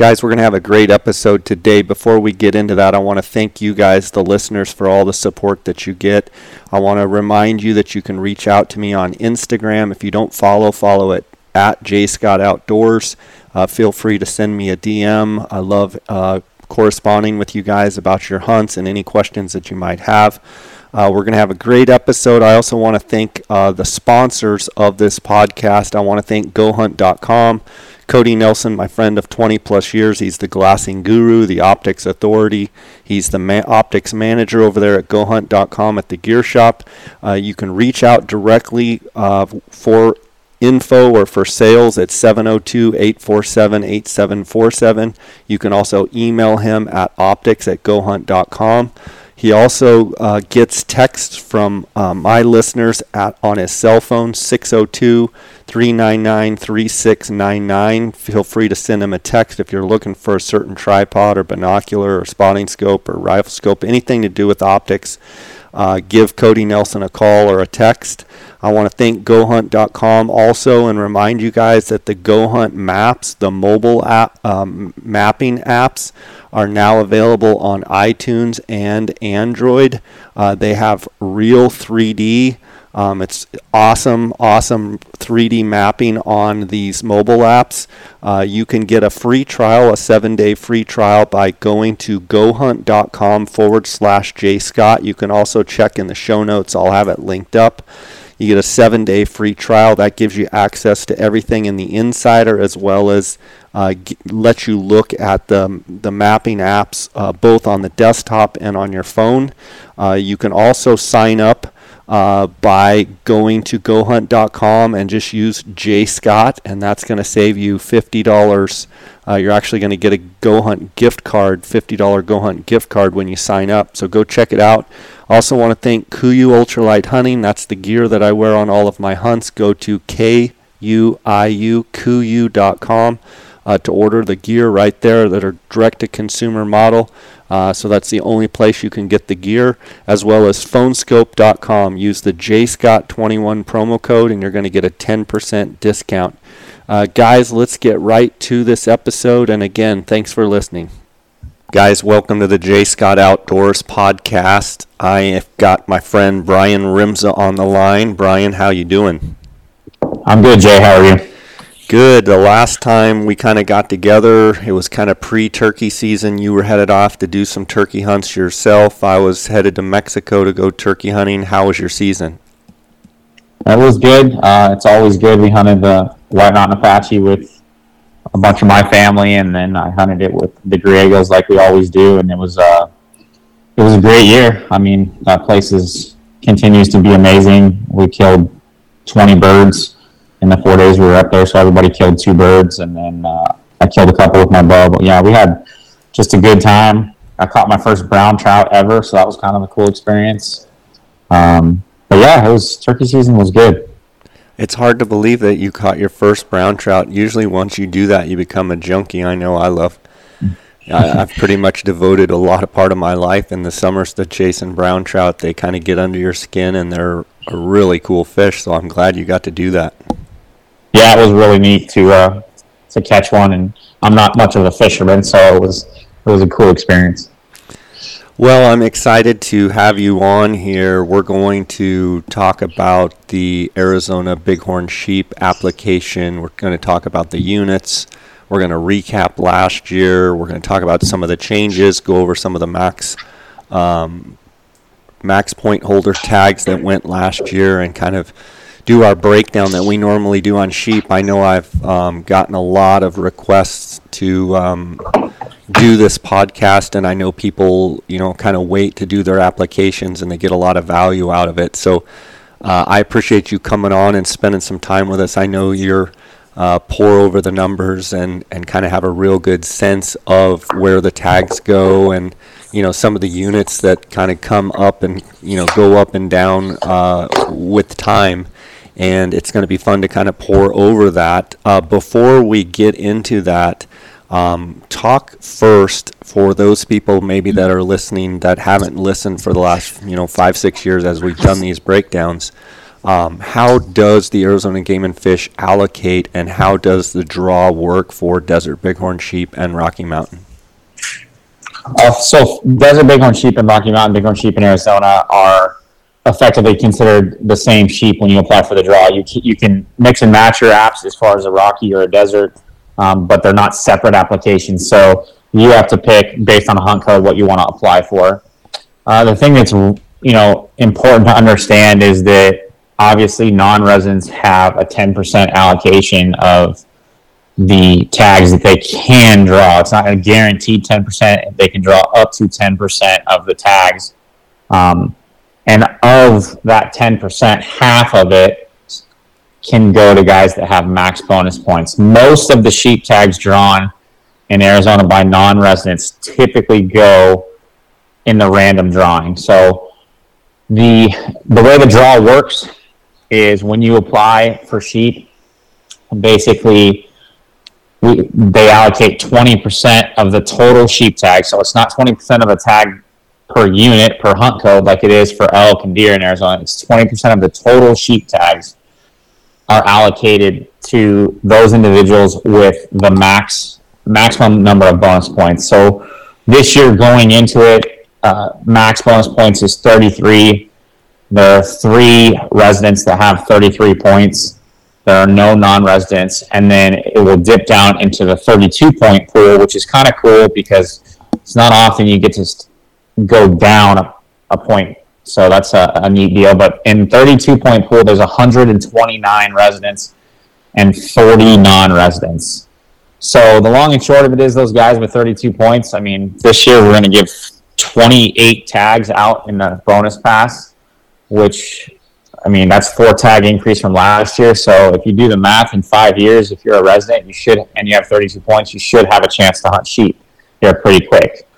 Guys, we're going to have a great episode today. Before we get into that, I want to thank you guys, the listeners, for all the support that you get. I want to remind you that you can reach out to me on Instagram. If you don't follow, follow it at J Scott Outdoors. Uh, feel free to send me a DM. I love uh, corresponding with you guys about your hunts and any questions that you might have. Uh, we're going to have a great episode. I also want to thank uh, the sponsors of this podcast. I want to thank GoHunt.com. Cody Nelson, my friend of 20 plus years, he's the glassing guru, the optics authority. He's the ma- optics manager over there at GoHunt.com at the gear shop. Uh, you can reach out directly uh, for info or for sales at 702 847 8747. You can also email him at optics at gohunt.com. He also uh, gets texts from uh, my listeners at on his cell phone 602 399 3699. Feel free to send him a text if you're looking for a certain tripod or binocular or spotting scope or rifle scope, anything to do with optics. Uh, give Cody Nelson a call or a text. I want to thank GoHunt.com also and remind you guys that the GoHunt maps, the mobile app um, mapping apps, are now available on iTunes and Android. Uh, they have real 3D. Um, it's awesome, awesome 3D mapping on these mobile apps. Uh, you can get a free trial, a seven day free trial, by going to gohunt.com forward slash jscott. You can also check in the show notes, I'll have it linked up. You get a seven day free trial. That gives you access to everything in the Insider as well as uh, g- let you look at the, the mapping apps uh, both on the desktop and on your phone. Uh, you can also sign up uh, by going to gohunt.com and just use JScott, and that's going to save you $50. Uh, you're actually going to get a GoHunt gift card, $50 GoHunt gift card when you sign up. So go check it out. Also want to thank Kuiu Ultralight Hunting. That's the gear that I wear on all of my hunts. Go to K-U-I-U, Kuiu.com uh, to order the gear right there that are direct to consumer model. Uh, so that's the only place you can get the gear, as well as phoneskope.com. Use the JScott21 promo code and you're going to get a 10% discount. Uh, guys, let's get right to this episode. And again, thanks for listening. Guys, welcome to the J Scott Outdoors podcast. I have got my friend Brian Rimza on the line. Brian, how you doing? I'm good, Jay. How are you? Good. The last time we kind of got together, it was kind of pre-turkey season. You were headed off to do some turkey hunts yourself. I was headed to Mexico to go turkey hunting. How was your season? That was good. Uh, it's always good. We hunted the White Mountain Apache with a bunch of my family, and then I hunted it with the Griegos like we always do, and it was uh, it was a great year. I mean, that place is continues to be amazing. We killed 20 birds in the four days we were up there, so everybody killed two birds, and then uh, I killed a couple with my bow. But yeah, we had just a good time. I caught my first brown trout ever, so that was kind of a cool experience. Um, but yeah, it was turkey season was good. It's hard to believe that you caught your first brown trout. Usually, once you do that, you become a junkie. I know I love. I, I've pretty much devoted a lot of part of my life in the summers to chasing brown trout. They kind of get under your skin, and they're a really cool fish. So I'm glad you got to do that. Yeah, it was really neat to uh, to catch one, and I'm not much of a fisherman, so it was it was a cool experience. Well, I'm excited to have you on here. We're going to talk about the Arizona Bighorn Sheep application. We're going to talk about the units. We're going to recap last year. We're going to talk about some of the changes, go over some of the max um, max point holder tags that went last year, and kind of do our breakdown that we normally do on sheep. I know I've um, gotten a lot of requests to um, do this podcast, and I know people, you know, kind of wait to do their applications, and they get a lot of value out of it. So uh, I appreciate you coming on and spending some time with us. I know you're uh, pour over the numbers and, and kind of have a real good sense of where the tags go and you know some of the units that kind of come up and you know go up and down uh, with time and it's going to be fun to kind of pour over that uh, before we get into that um, talk first for those people maybe that are listening that haven't listened for the last you know five six years as we've done these breakdowns Um, how does the Arizona Game and Fish allocate, and how does the draw work for Desert Bighorn sheep and Rocky Mountain? Uh, so Desert Bighorn sheep and Rocky Mountain Bighorn sheep in Arizona are effectively considered the same sheep when you apply for the draw. You you can mix and match your apps as far as a Rocky or a Desert, um, but they're not separate applications. So you have to pick based on a hunt code what you want to apply for. Uh, the thing that's you know important to understand is that obviously non-residents have a 10% allocation of the tags that they can draw. It's not a guaranteed 10%. They can draw up to 10% of the tags. Um, and of that 10%, half of it can go to guys that have max bonus points. Most of the sheep tags drawn in Arizona by non-residents typically go in the random drawing. So the the way the draw works is when you apply for sheep, basically we, they allocate 20% of the total sheep tag. So it's not 20% of a tag per unit per hunt code like it is for elk and deer in Arizona. It's 20% of the total sheep tags are allocated to those individuals with the max maximum number of bonus points. So this year going into it, uh, max bonus points is 33 there are three residents that have 33 points. There are no non-residents, and then it will dip down into the 32 point pool, which is kind of cool because it's not often you get to go down a, a point. So that's a, a neat deal. But in 32 point pool, there's 129 residents and 40 non-residents. So the long and short of it is those guys with 32 points. I mean, this year we're going to give 28 tags out in the bonus pass which I mean that's four tag increase from last year. So if you do the math in five years, if you're a resident, you should and you have 32 points, you should have a chance to hunt sheep here pretty quick.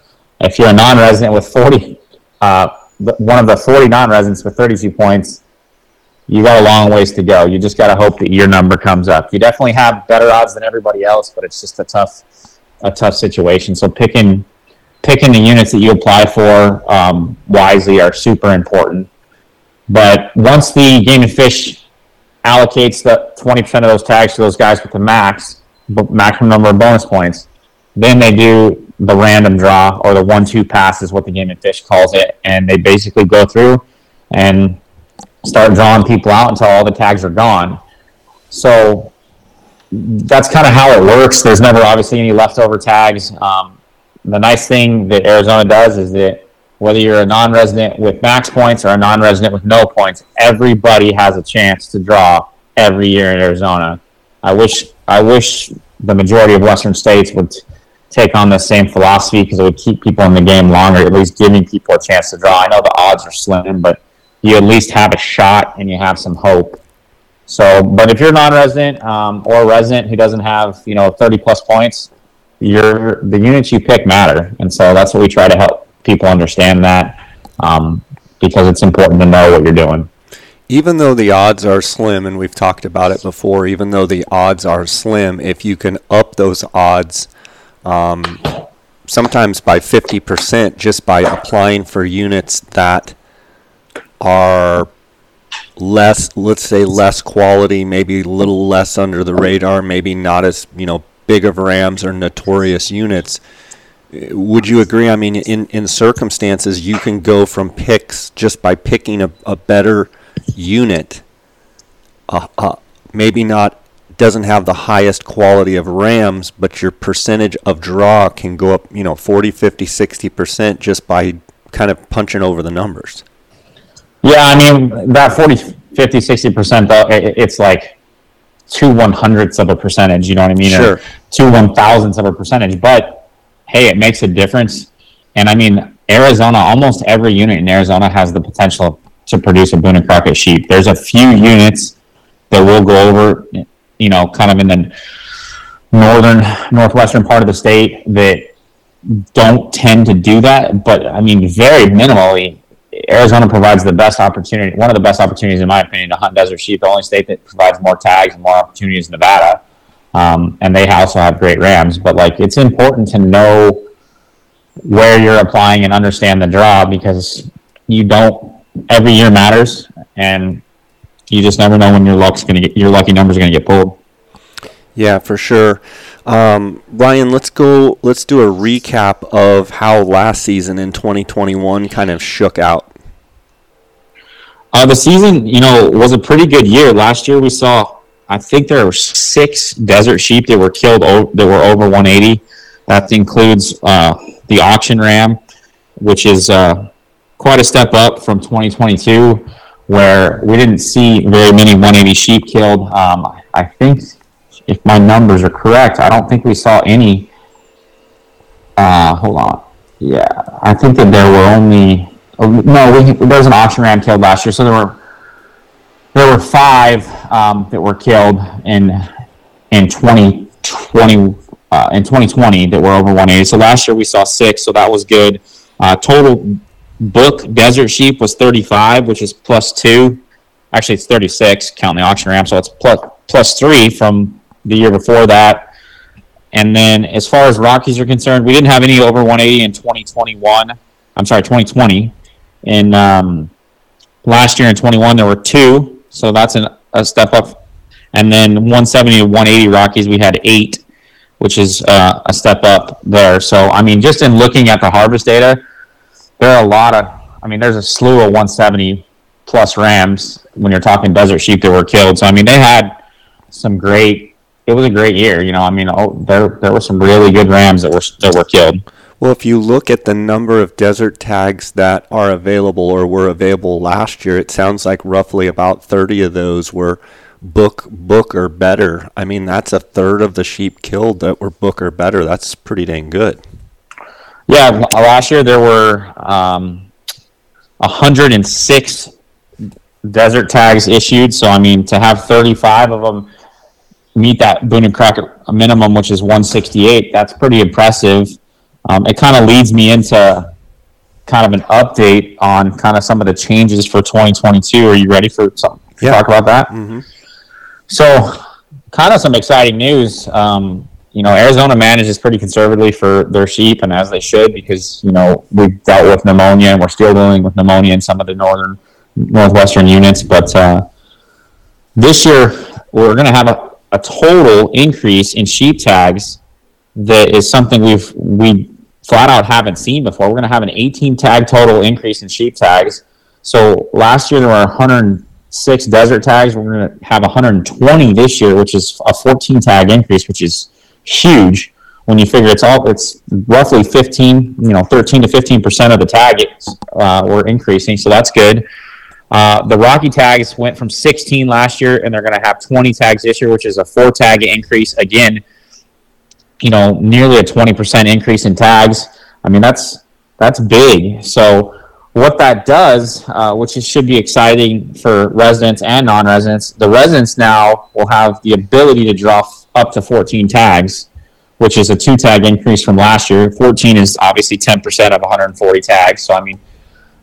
If you're a non-resident with 40, uh, one of the 40 non-residents with 32 points, you got a long ways to go. You just got to hope that your number comes up. You definitely have better odds than everybody else, but it's just a tough, a tough situation. So picking, picking the units that you apply for um, wisely are super important. But once the game and fish allocates the 20% of those tags to those guys with the max, maximum number of bonus points, then they do the random draw or the one-two pass is what the game and fish calls it, and they basically go through and start drawing people out until all the tags are gone. So that's kind of how it works. There's never obviously any leftover tags. Um, the nice thing that Arizona does is that whether you're a non-resident with max points or a non-resident with no points, everybody has a chance to draw every year in Arizona. I wish I wish the majority of Western states would take on the same philosophy because it would keep people in the game longer, at least giving people a chance to draw. I know the odds are slim, but you at least have a shot and you have some hope. So, but if you're non-resident um, or a resident who doesn't have you know 30 plus points, your the units you pick matter, and so that's what we try to help people understand that um, because it's important to know what you're doing. Even though the odds are slim, and we've talked about it before, even though the odds are slim, if you can up those odds um, sometimes by 50% just by applying for units that are less, let's say, less quality, maybe a little less under the radar, maybe not as, you know, big of rams or notorious units would you agree? I mean, in, in circumstances, you can go from picks just by picking a, a better unit. Uh, uh, maybe not doesn't have the highest quality of rams, but your percentage of draw can go up, you know, 40, 50, 60% just by kind of punching over the numbers. Yeah, I mean, that 40, 50, 60%, though, it's like two one hundredths of a percentage, you know what I mean? Sure. Or two one thousandths of a percentage. But hey, it makes a difference. And I mean, Arizona, almost every unit in Arizona has the potential to produce a Boone and Crockett sheep. There's a few units that we'll go over, you know, kind of in the northern, northwestern part of the state that don't tend to do that. But I mean, very minimally, Arizona provides the best opportunity, one of the best opportunities, in my opinion, to hunt desert sheep. The only state that provides more tags and more opportunities is Nevada. Um, and they also have great rams. But like, it's important to know where you're applying and understand the draw because you don't. Every year matters, and you just never know when your luck's gonna get your lucky number's gonna get pulled. Yeah, for sure. Um, Ryan, let's go. Let's do a recap of how last season in 2021 kind of shook out. Uh, the season, you know, was a pretty good year. Last year we saw, I think there were six desert sheep that were killed o- that were over 180. That includes uh, the auction ram, which is uh, quite a step up from 2022, where we didn't see very many 180 sheep killed. Um, I think, if my numbers are correct, I don't think we saw any. Uh, hold on. Yeah, I think that there were only Oh, no, we, there was an auction ram killed last year, so there were there were five um, that were killed in in 2020 uh, in 2020 that were over 180. So last year we saw six, so that was good. Uh, total book desert sheep was 35, which is plus two. Actually, it's 36 counting the auction ram, so it's plus plus three from the year before that. And then as far as Rockies are concerned, we didn't have any over 180 in 2021. I'm sorry, 2020. In um, last year in 21, there were two, so that's an, a step up. And then 170 to 180 Rockies, we had eight, which is uh, a step up there. So, I mean, just in looking at the harvest data, there are a lot of, I mean, there's a slew of 170 plus rams when you're talking desert sheep that were killed. So, I mean, they had some great, it was a great year. You know, I mean, oh, there, there were some really good rams that were, that were killed. Well, if you look at the number of desert tags that are available or were available last year, it sounds like roughly about 30 of those were book book or better. I mean, that's a third of the sheep killed that were book or better. That's pretty dang good. Yeah, last year there were um, 106 desert tags issued. So I mean, to have 35 of them meet that Boone and Crockett minimum, which is 168, that's pretty impressive. Um, it kind of leads me into kind of an update on kind of some of the changes for 2022. Are you ready for some yeah. talk about that? Mm-hmm. So, kind of some exciting news. Um, you know, Arizona manages pretty conservatively for their sheep, and as they should, because you know we've dealt with pneumonia, and we're still dealing with pneumonia in some of the northern, northwestern units. But uh, this year, we're going to have a, a total increase in sheep tags that is something we've we flat out haven't seen before. We're going to have an 18 tag total increase in sheep tags. So last year there were 106 desert tags. We're going to have 120 this year, which is a 14 tag increase, which is huge. When you figure it's all, it's roughly 15, you know, 13 to 15 percent of the tags uh, were increasing, so that's good. Uh, the Rocky tags went from 16 last year, and they're going to have 20 tags this year, which is a four tag increase. Again, you know, nearly a 20% increase in tags. I mean, that's that's big. So what that does, uh, which should be exciting for residents and non-residents, the residents now will have the ability to draw up to 14 tags, which is a two tag increase from last year. 14 is obviously 10% of 140 tags. So I mean,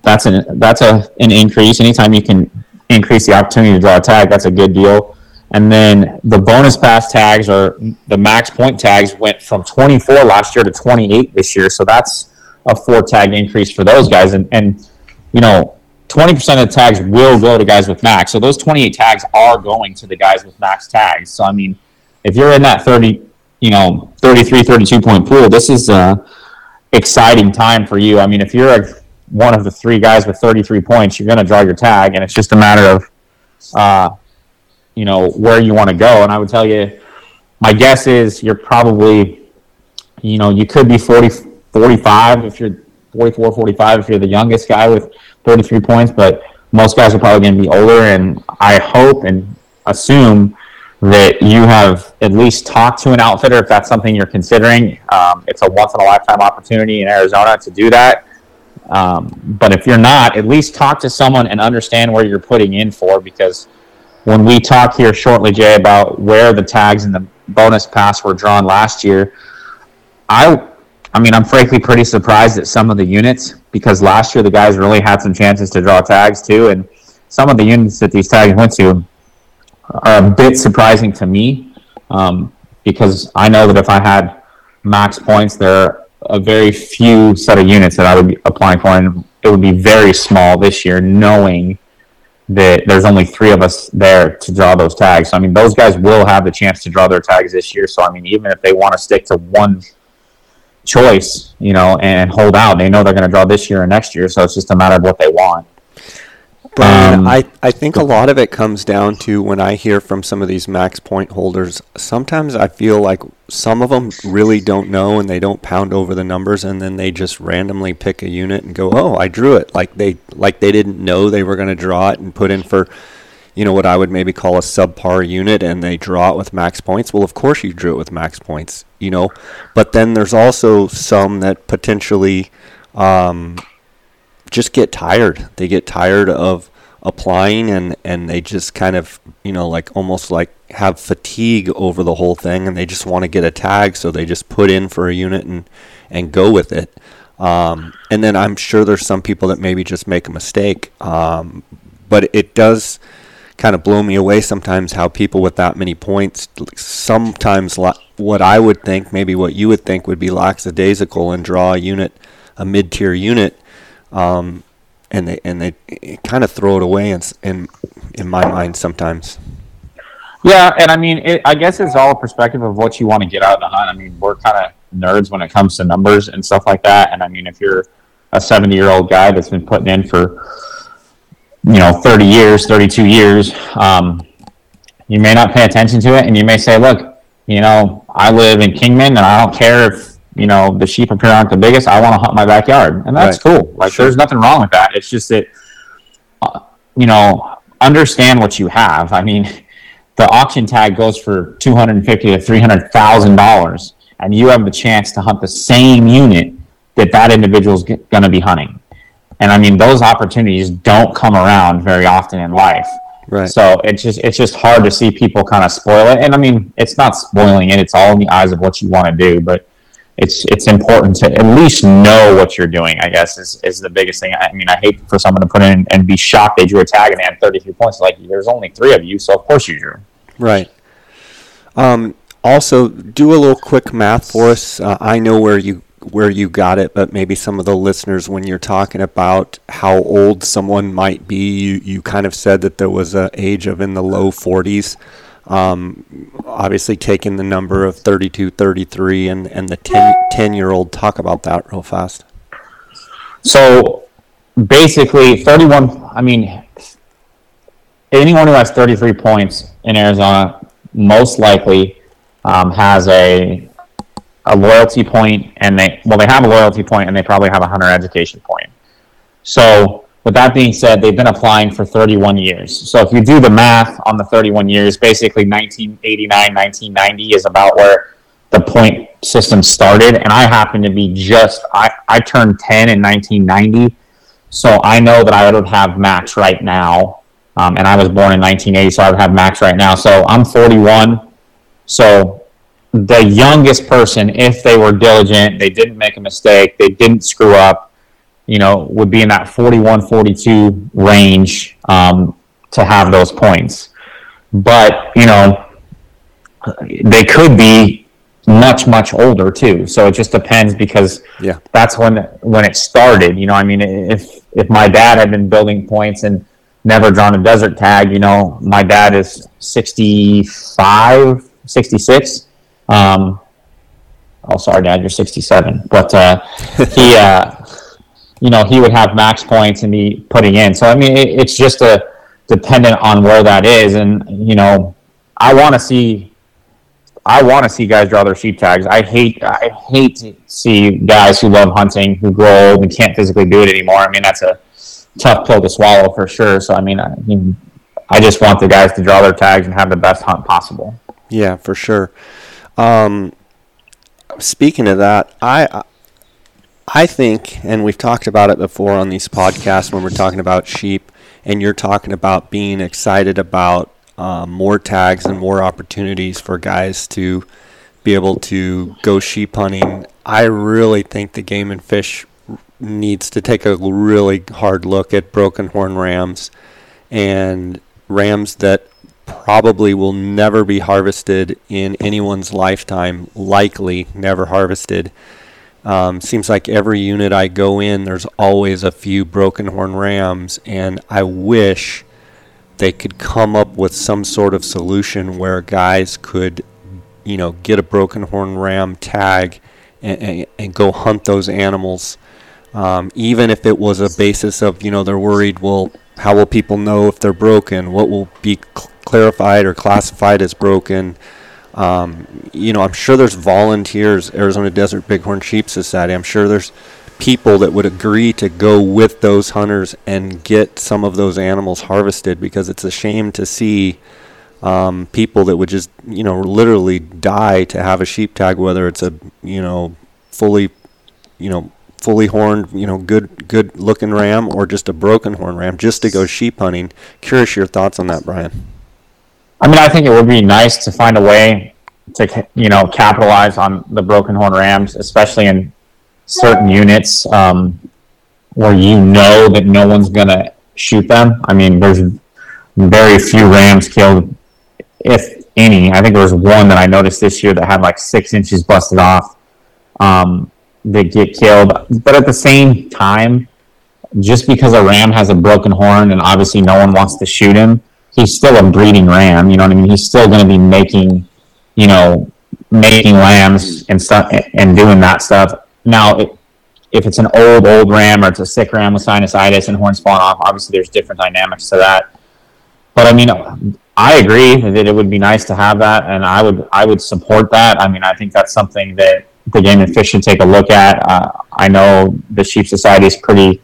that's an that's a an increase. Anytime you can increase the opportunity to draw a tag, that's a good deal. And then the bonus pass tags or the max point tags went from 24 last year to 28 this year. So that's a four tag increase for those guys. And, and you know, 20% of the tags will go to guys with max. So those 28 tags are going to the guys with max tags. So, I mean, if you're in that 30, you know, 33, 32 point pool, this is a exciting time for you. I mean, if you're a, one of the three guys with 33 points, you're going to draw your tag. And it's just a matter of, uh, you know where you want to go. And I would tell you, my guess is you're probably, you know, you could be 40, 45 if you're 44, 45 if you're the youngest guy with 33 points, but most guys are probably going to be older. And I hope and assume that you have at least talked to an outfitter if that's something you're considering. Um, it's a once in a lifetime opportunity in Arizona to do that. Um, but if you're not, at least talk to someone and understand where you're putting in for because when we talk here shortly, Jay, about where the tags and the bonus pass were drawn last year, I, I mean, I'm frankly pretty surprised at some of the units because last year the guys really had some chances to draw tags too, and some of the units that these tags went to are a bit surprising to me um, because I know that if I had max points, there are a very few set of units that I would be applying for, and it would be very small this year, knowing that there's only three of us there to draw those tags. So, I mean, those guys will have the chance to draw their tags this year. So, I mean, even if they want to stick to one choice, you know, and hold out, they know they're going to draw this year and next year. So it's just a matter of what they want. Brian, um, I, I think a lot of it comes down to when I hear from some of these max point holders, sometimes I feel like some of them really don't know and they don't pound over the numbers and then they just randomly pick a unit and go, "Oh, I drew it." Like they like they didn't know they were going to draw it and put in for you know what I would maybe call a subpar unit and they draw it with max points. Well, of course you drew it with max points, you know. But then there's also some that potentially um, just get tired. They get tired of applying and and they just kind of you know like almost like have fatigue over the whole thing and they just want to get a tag so they just put in for a unit and and go with it um, and then I'm sure there's some people that maybe just make a mistake um, but it does kind of blow me away sometimes how people with that many points sometimes what I would think maybe what you would think would be lackadaisical and draw a unit a mid-tier unit um, and they and they kind of throw it away in in, in my mind sometimes. Yeah, and I mean, it, I guess it's all a perspective of what you want to get out of the hunt. I mean, we're kind of nerds when it comes to numbers and stuff like that. And I mean, if you're a 70 year old guy that's been putting in for you know 30 years, 32 years, um, you may not pay attention to it, and you may say, "Look, you know, I live in Kingman, and I don't care if you know the sheep here aren't the biggest. I want to hunt my backyard, and that's right. cool. Like sure. there's nothing wrong with that. It's just that uh, you know understand what you have. I mean, the auction tag goes for two hundred and fifty to three hundred thousand dollars, and you have the chance to hunt the same unit that that individual is going to be hunting. And I mean, those opportunities don't come around very often in life. Right. So it's just it's just hard to see people kind of spoil it. And I mean, it's not spoiling it; it's all in the eyes of what you want to do. But it's it's important to at least know what you're doing. I guess is, is the biggest thing. I mean, I hate for someone to put in and be shocked they drew a tag and they had 33 points. Like there's only three of you, so of course you drew. Right. Um, also, do a little quick math for us. Uh, I know where you where you got it, but maybe some of the listeners, when you're talking about how old someone might be, you, you kind of said that there was an age of in the low 40s. Um, obviously, taking the number of 32, 33, and, and the 10, 10 year old. Talk about that real fast. So basically, 31, I mean, anyone who has 33 points in Arizona most likely um, has a a loyalty point and they well they have a loyalty point and they probably have a hunter education point so with that being said, they've been applying for 31 years. So if you do the math on the 31 years, basically 1989, 1990 is about where the point system started. And I happen to be just, I, I turned 10 in 1990. So I know that I would have max right now. Um, and I was born in 1980, so I would have max right now. So I'm 41. So the youngest person, if they were diligent, they didn't make a mistake, they didn't screw up, you know, would be in that 41 42 range um, to have those points. But, you know, they could be much much older too. So it just depends because yeah. that's when when it started. You know i mean if if my dad had been building points and never drawn a desert tag you know my dad is 65 66 um oh sorry dad you're 67 but uh he uh you know, he would have max points and be putting in. So I mean, it, it's just a dependent on where that is, and you know, I want to see. I want to see guys draw their sheep tags. I hate I hate to see guys who love hunting who grow old and can't physically do it anymore. I mean that's a tough pill to swallow for sure. So I mean I, mean, I just want the guys to draw their tags and have the best hunt possible. Yeah, for sure. Um, speaking of that, I I think, and we've talked about it before on these podcasts when we're talking about sheep, and you're talking about being excited about um, more tags and more opportunities for guys to be able to go sheep hunting. I really think the game and fish needs to take a really hard look at broken horn rams and rams that probably will never be harvested in anyone's lifetime, likely never harvested. Um, seems like every unit I go in, there's always a few broken horn rams, and I wish they could come up with some sort of solution where guys could, you know, get a broken horn ram tag and, and, and go hunt those animals. Um, even if it was a basis of, you know, they're worried, well, how will people know if they're broken? What will be cl- clarified or classified as broken? Um, you know, I'm sure there's volunteers, Arizona Desert Bighorn Sheep Society. I'm sure there's people that would agree to go with those hunters and get some of those animals harvested because it's a shame to see um, people that would just, you know, literally die to have a sheep tag, whether it's a, you know, fully, you know, fully horned, you know, good good looking ram or just a broken horn ram just to go sheep hunting. Curious your thoughts on that, Brian. I mean, I think it would be nice to find a way to you know capitalize on the broken horn rams, especially in certain units um, where you know that no one's gonna shoot them. I mean, there's very few rams killed, if any. I think there was one that I noticed this year that had like six inches busted off. Um, that get killed, but at the same time, just because a ram has a broken horn and obviously no one wants to shoot him, he's still a breeding ram. You know what I mean? He's still going to be making, you know, making lambs and stuff and doing that stuff. Now, it, if it's an old old ram or it's a sick ram with sinusitis and horns falling off, obviously there's different dynamics to that. But I mean, I agree that it would be nice to have that, and I would I would support that. I mean, I think that's something that the Game and Fish should take a look at. Uh, I know the Sheep Society is pretty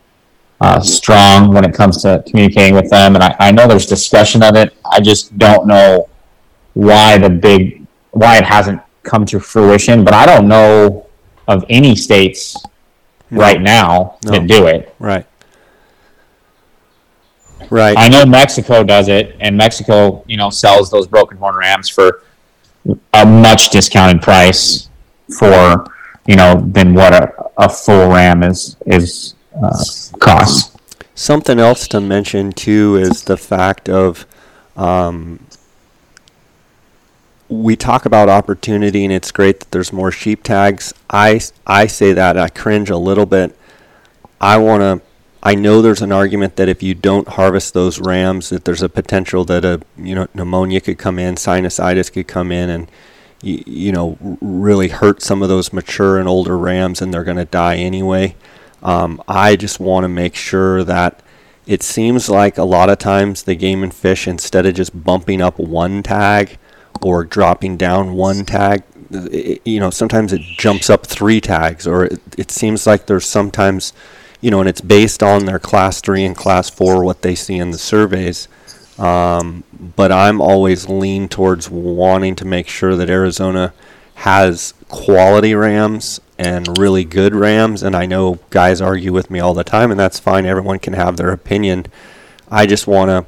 uh, strong when it comes to communicating with them. And I, I know there's discussion of it. I just don't know why the big why it hasn't come to fruition. But I don't know of any states no. right now no. that do it. Right. Right. I know Mexico does it, and Mexico, you know, sells those broken horn rams for a much discounted price for, you know, than what a, a full ram is is uh, costs. Something else to mention too is the fact of um, we talk about opportunity and it's great that there's more sheep tags. I, I say that I cringe a little bit. I want to I know there's an argument that if you don't harvest those rams that there's a potential that a you know pneumonia could come in, sinusitis could come in and you, you know really hurt some of those mature and older rams and they're going to die anyway. Um, I just want to make sure that it seems like a lot of times the game and fish, instead of just bumping up one tag or dropping down one tag, it, you know, sometimes it jumps up three tags, or it, it seems like there's sometimes, you know, and it's based on their class three and class four, what they see in the surveys. Um, but I'm always lean towards wanting to make sure that Arizona has quality rams and really good Rams. And I know guys argue with me all the time, and that's fine. Everyone can have their opinion. I just want to.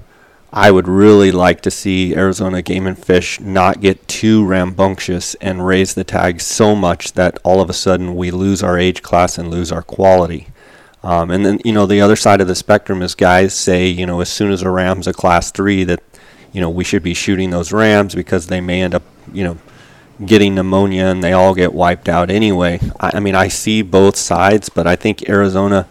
I would really like to see Arizona Game and Fish not get too rambunctious and raise the tag so much that all of a sudden we lose our age class and lose our quality. Um, and then you know the other side of the spectrum is guys say you know as soon as a ram's a class three that you know we should be shooting those rams because they may end up you know getting pneumonia and they all get wiped out anyway. I, I, mean, I see both sides, but I think Arizona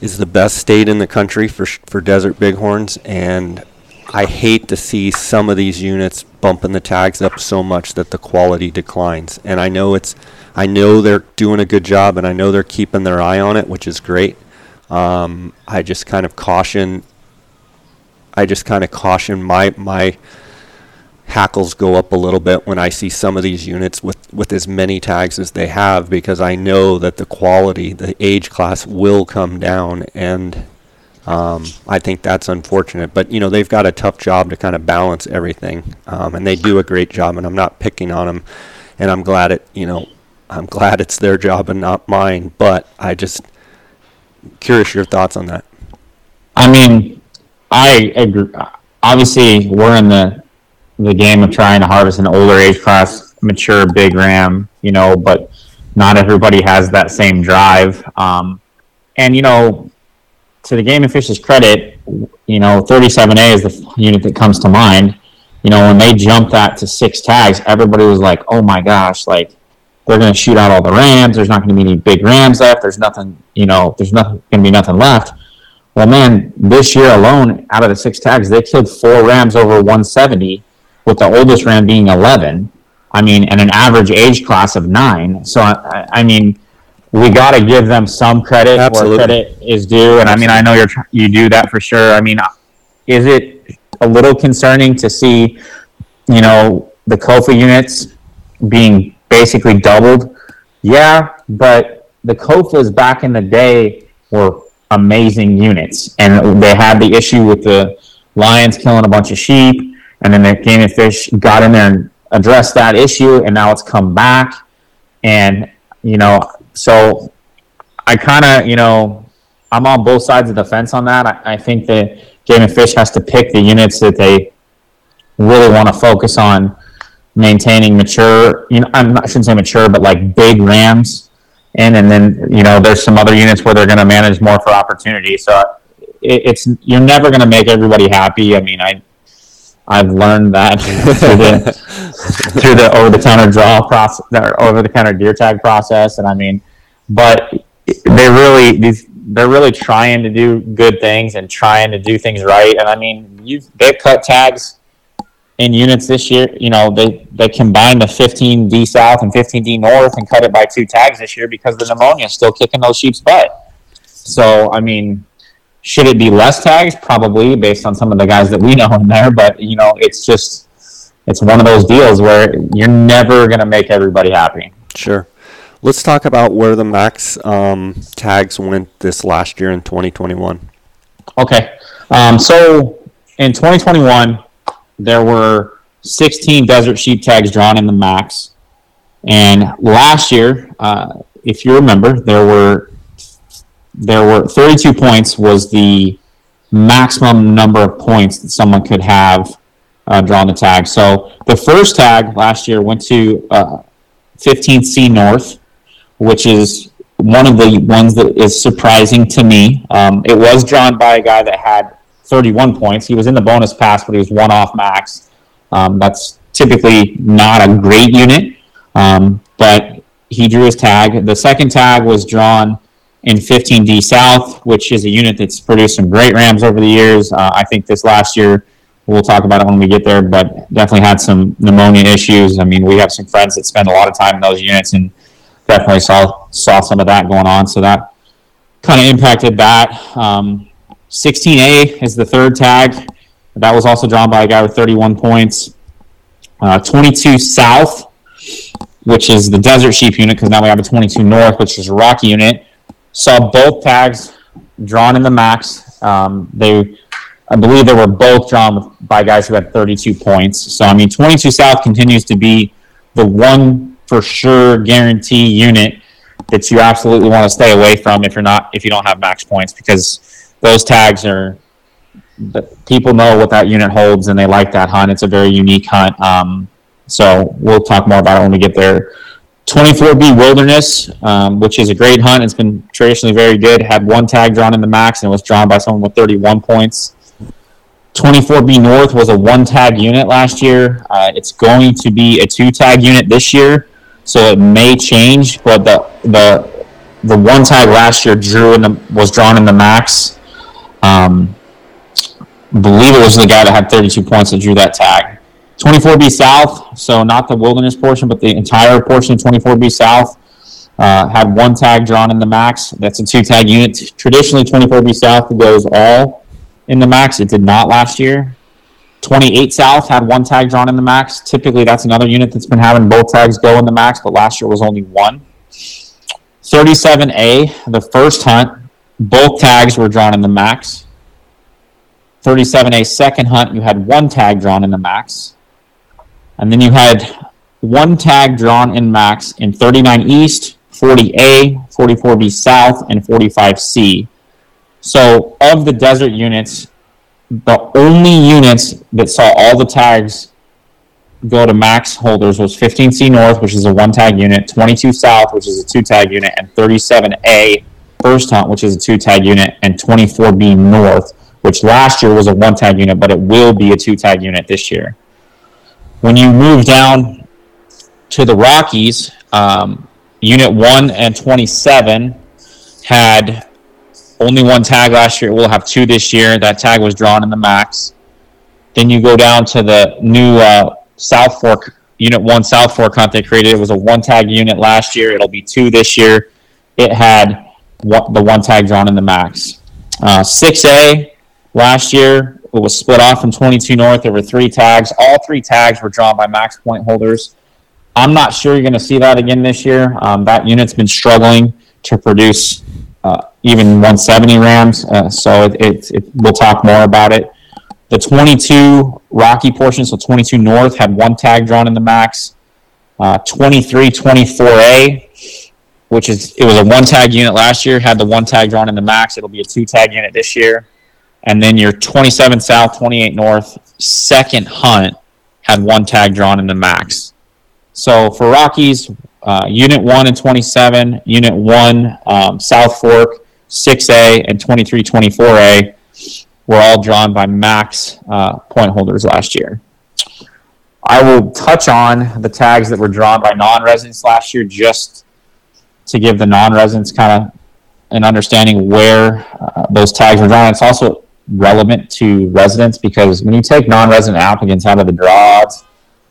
is the best state in the country for for desert bighorns, and I hate to see some of these units bumping the tags up so much that the quality declines. And I know it's, I know they're doing a good job, and I know they're keeping their eye on it, which is great. Um, I just kind of caution. I just kind of caution my my hackles go up a little bit when I see some of these units with, with as many tags as they have because I know that the quality, the age class will come down and um, I think that's unfortunate. But, you know, they've got a tough job to kind of balance everything um, and they do a great job and I'm not picking on them and I'm glad it, you know, I'm glad it's their job and not mine, but I just curious your thoughts on that. I mean, I agree. Obviously, we're in the the game of trying to harvest an older age class, mature big ram, you know, but not everybody has that same drive. Um, and, you know, to the Game and Fish's credit, you know, 37A is the unit that comes to mind. You know, when they jumped that to six tags, everybody was like, oh my gosh, like, they're going to shoot out all the rams. There's not going to be any big rams left. There's nothing, you know, there's nothing going to be nothing left. Well, man, this year alone, out of the six tags, they killed four rams over 170, with the oldest ram being 11. I mean, and an average age class of nine. So, I, I mean, we got to give them some credit Absolutely. where credit is due. And I mean, I know you're you do that for sure. I mean, is it a little concerning to see, you know, the Kofa units being basically doubled? Yeah, but the Kofas back in the day were amazing units, and they had the issue with the lions killing a bunch of sheep, and then the game and fish got in there and addressed that issue, and now it's come back, and you know, so I kind of, you know, I'm on both sides of the fence on that. I, I think that Game and Fish has to pick the units that they really want to focus on maintaining mature. You know, I'm not, I shouldn't say mature, but like big rams in, and then you know, there's some other units where they're going to manage more for opportunity. So it, it's you're never going to make everybody happy. I mean, I I've learned that through the through the over the counter draw process, or over the counter deer tag process, and I mean, but they really these they're really trying to do good things and trying to do things right. And I mean, you they cut tags in units this year. You know, they they combined the 15D South and 15D North and cut it by two tags this year because the pneumonia is still kicking those sheep's butt. So I mean, should it be less tags? Probably, based on some of the guys that we know in there. But you know, it's just it's one of those deals where you're never gonna make everybody happy. Sure. Let's talk about where the max um, tags went this last year in 2021. Okay. Um, so in 2021, there were 16 desert sheep tags drawn in the max. And last year, uh, if you remember, there were there were 32 points was the maximum number of points that someone could have uh, drawn the tag. So the first tag last year went to uh, 15th C North, which is one of the ones that is surprising to me. Um, it was drawn by a guy that had 31 points. He was in the bonus pass, but he was one off max. Um, that's typically not a great unit, um, but he drew his tag. The second tag was drawn in 15D South, which is a unit that's produced some great Rams over the years. Uh, I think this last year, we'll talk about it when we get there, but definitely had some pneumonia issues. I mean, we have some friends that spend a lot of time in those units and definitely saw saw some of that going on. So that kind of impacted that. Um, 16A is the third tag. That was also drawn by a guy with 31 points. Uh, 22 South, which is the Desert Sheep unit, because now we have a 22 North, which is a Rocky unit. Saw both tags drawn in the max. Um, they, I believe, they were both drawn by guys who had 32 points. So I mean, 22 South continues to be the one for sure guarantee unit that you absolutely want to stay away from if you're not if you don't have max points because those tags are people know what that unit holds and they like that hunt. It's a very unique hunt. Um, so we'll talk more about it when we get there. 24B Wilderness, um, which is a great hunt. It's been traditionally very good. Had one tag drawn in the max and it was drawn by someone with 31 points. 24B North was a one tag unit last year. Uh, it's going to be a two tag unit this year, so it may change. But the the the one tag last year drew in the was drawn in the max. Um, believe it was the guy that had 32 points that drew that tag. 24B South, so not the wilderness portion, but the entire portion of 24B South uh, had one tag drawn in the max. That's a two tag unit. Traditionally, 24B South goes all in the max. It did not last year. 28 South had one tag drawn in the max. Typically, that's another unit that's been having both tags go in the max, but last year was only one. 37A, the first hunt, both tags were drawn in the max. 37A second hunt, you had one tag drawn in the max. And then you had one tag drawn in max in 39 East, 40A, 44B South, and 45C. So, of the desert units, the only units that saw all the tags go to max holders was 15C North, which is a one tag unit, 22 South, which is a two tag unit, and 37A First Hunt, which is a two tag unit, and 24B North, which last year was a one tag unit, but it will be a two tag unit this year. When you move down to the Rockies, um, Unit 1 and 27 had only one tag last year. We'll have two this year. That tag was drawn in the max. Then you go down to the new uh, South Fork Unit One South Fork hunt they created. It was a one tag unit last year. It'll be two this year. It had what the one tag drawn in the max. Uh, 6A last year it was split off from 22 North. There were three tags. All three tags were drawn by max point holders. I'm not sure you're going to see that again this year. Um, that unit's been struggling to produce uh, even 170 rams, uh, so it, it, it, we'll talk more about it. The 22 Rocky portion, so 22 North, had one tag drawn in the max. Uh, 23 24A, which is it was a one tag unit last year, had the one tag drawn in the max. It'll be a two tag unit this year. And then your 27 South, 28 North, second hunt had one tag drawn in the max. So for Rockies, uh, Unit 1 and 27, Unit 1, um, South Fork, 6A, and 2324A were all drawn by max uh, point holders last year. I will touch on the tags that were drawn by non residents last year just to give the non residents kind of an understanding where uh, those tags were drawn. It's also relevant to residents because when you take non resident applicants out of the draws,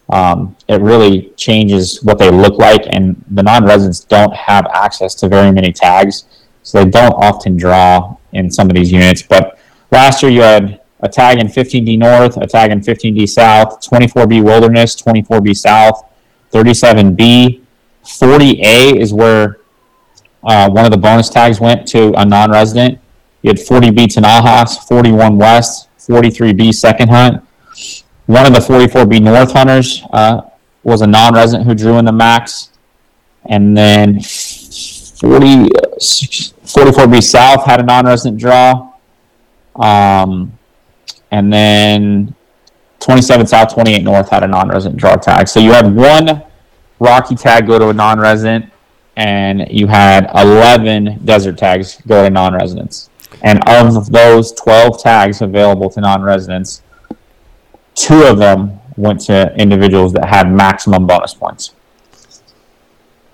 um, it really changes what they look like. And the non-residents don't have access to very many tags, so they don't often draw in some of these units. But last year you had a tag in 15D North, a tag in 15D South, 24B Wilderness, 24B South, 37B, 40A is where uh, one of the bonus tags went to a non-resident. You had 40B Tinajas, 41 West, 43B Second Hunt, one of the 44B North hunters uh, was a non-resident who drew in the max, and then 40, 44B South had a non-resident draw, um, and then 27 South, 28 North had a non-resident draw tag. So you had one Rocky tag go to a non-resident, and you had 11 desert tags go to non-residents. And of those 12 tags available to non-residents, two of them went to individuals that had maximum bonus points.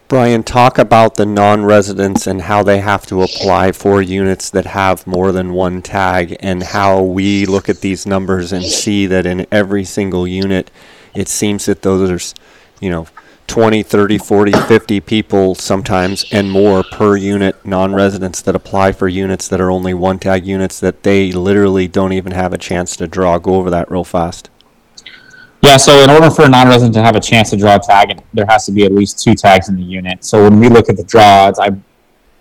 Brian, talk about the non-residents and how they have to apply for units that have more than one tag and how we look at these numbers and see that in every single unit, it seems that those are, you know, 20, 30, 40, 50 people sometimes and more per unit non-residents that apply for units that are only one tag units that they literally don't even have a chance to draw. Go over that real fast. Yeah, so in order for a non-resident to have a chance to draw a tag, there has to be at least two tags in the unit. So when we look at the draws, I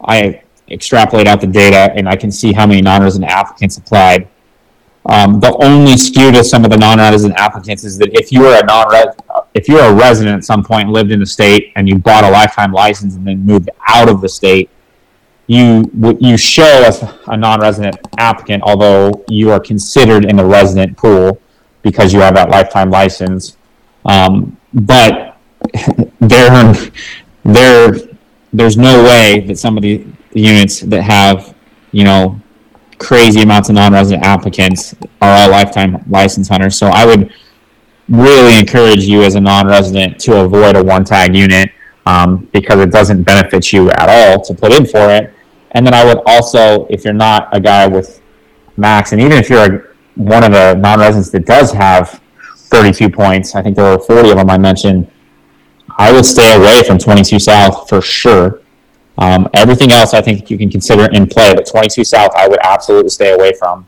I extrapolate out the data and I can see how many non-resident applicants applied. Um, the only skew to some of the non-resident applicants is that if you are a non if you're a resident at some point, lived in the state, and you bought a lifetime license and then moved out of the state, you you show as a non-resident applicant, although you are considered in the resident pool because you have that lifetime license. Um, but there, there, there's no way that some of the units that have, you know, crazy amounts of non-resident applicants are all lifetime license hunters. So I would really encourage you as a non-resident to avoid a one-tag unit um, because it doesn't benefit you at all to put in for it. And then I would also, if you're not a guy with max, and even if you're a one of the non-residents that does have 32 points, I think there were 40 of them I mentioned, I would stay away from 22 South for sure. Um, everything else I think you can consider in play, but 22 South I would absolutely stay away from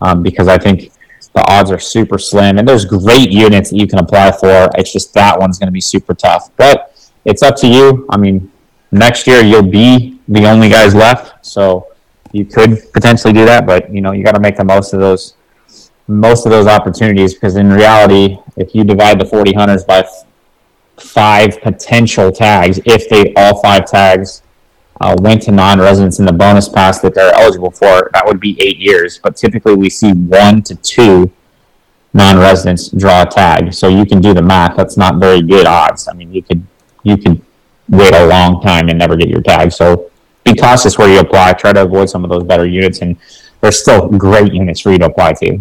um, because I think the odds are super slim and there's great units that you can apply for. It's just that one's going to be super tough, but it's up to you. I mean, next year you'll be the only guys left, so you could potentially do that, but you know you got to make the most of those most of those opportunities because in reality, if you divide the 40 hunters by five potential tags, if they all five tags uh, went to non-residents in the bonus pass that they're eligible for, that would be eight years. But typically, we see one to two non-residents draw a tag. So you can do the math. That's not very good odds. I mean, you could you could wait a long time and never get your tag. So be cautious where you apply. Try to avoid some of those better units, and there's still great units for you to apply to.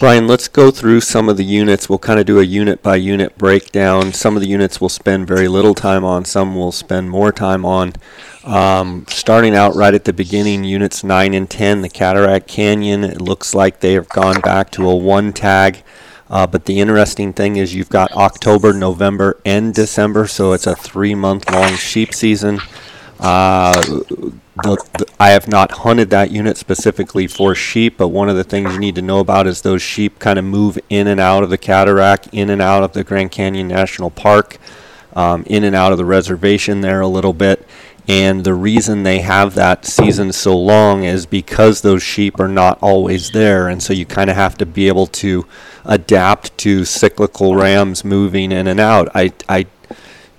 Brian, let's go through some of the units. We'll kind of do a unit by unit breakdown. Some of the units we'll spend very little time on, some we'll spend more time on. Um, starting out right at the beginning, units 9 and 10, the Cataract Canyon, it looks like they have gone back to a one tag. Uh, but the interesting thing is you've got October, November, and December, so it's a three month long sheep season. Uh, the, the, I have not hunted that unit specifically for sheep, but one of the things you need to know about is those sheep kind of move in and out of the cataract, in and out of the Grand Canyon National Park, um, in and out of the reservation there a little bit. And the reason they have that season so long is because those sheep are not always there. And so you kind of have to be able to adapt to cyclical rams moving in and out. I, I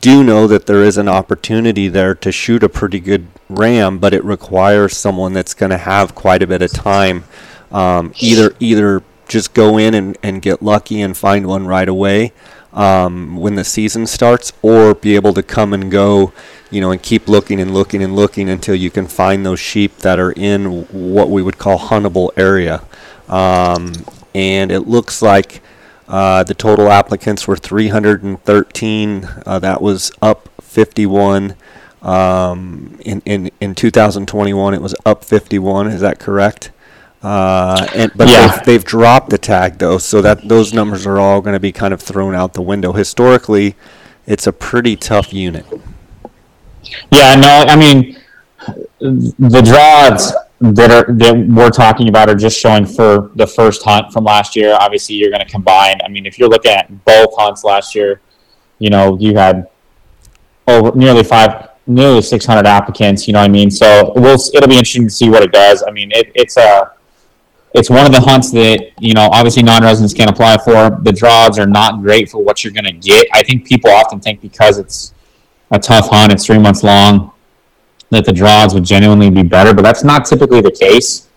do know that there is an opportunity there to shoot a pretty good ram, but it requires someone that's going to have quite a bit of time. Um, either either just go in and, and get lucky and find one right away um, when the season starts, or be able to come and go, you know, and keep looking and looking and looking until you can find those sheep that are in what we would call huntable area. Um, and it looks like uh, the total applicants were 313. Uh, that was up 51. Um, in, in, in 2021, it was up 51. Is that correct? Uh, and, but Yeah. they've, they've dropped the tag though, so that those numbers are all going to be kind of thrown out the window. Historically, it's a pretty tough unit. Yeah, no, I mean, the draws that are that we're talking about are just showing for the first hunt from last year. Obviously, you're going to combine. I mean, if you're looking at both hunts last year, you know, you had over nearly five, nearly 600 applicants. You know what I mean? So we'll it'll be interesting to see what it does. I mean, it, it's a it's one of the hunts that you know obviously non-residents can't apply for. The draws are not great for what you're going to get. I think people often think because it's a tough hunt, it's three months long, that the draws would genuinely be better, but that's not typically the case.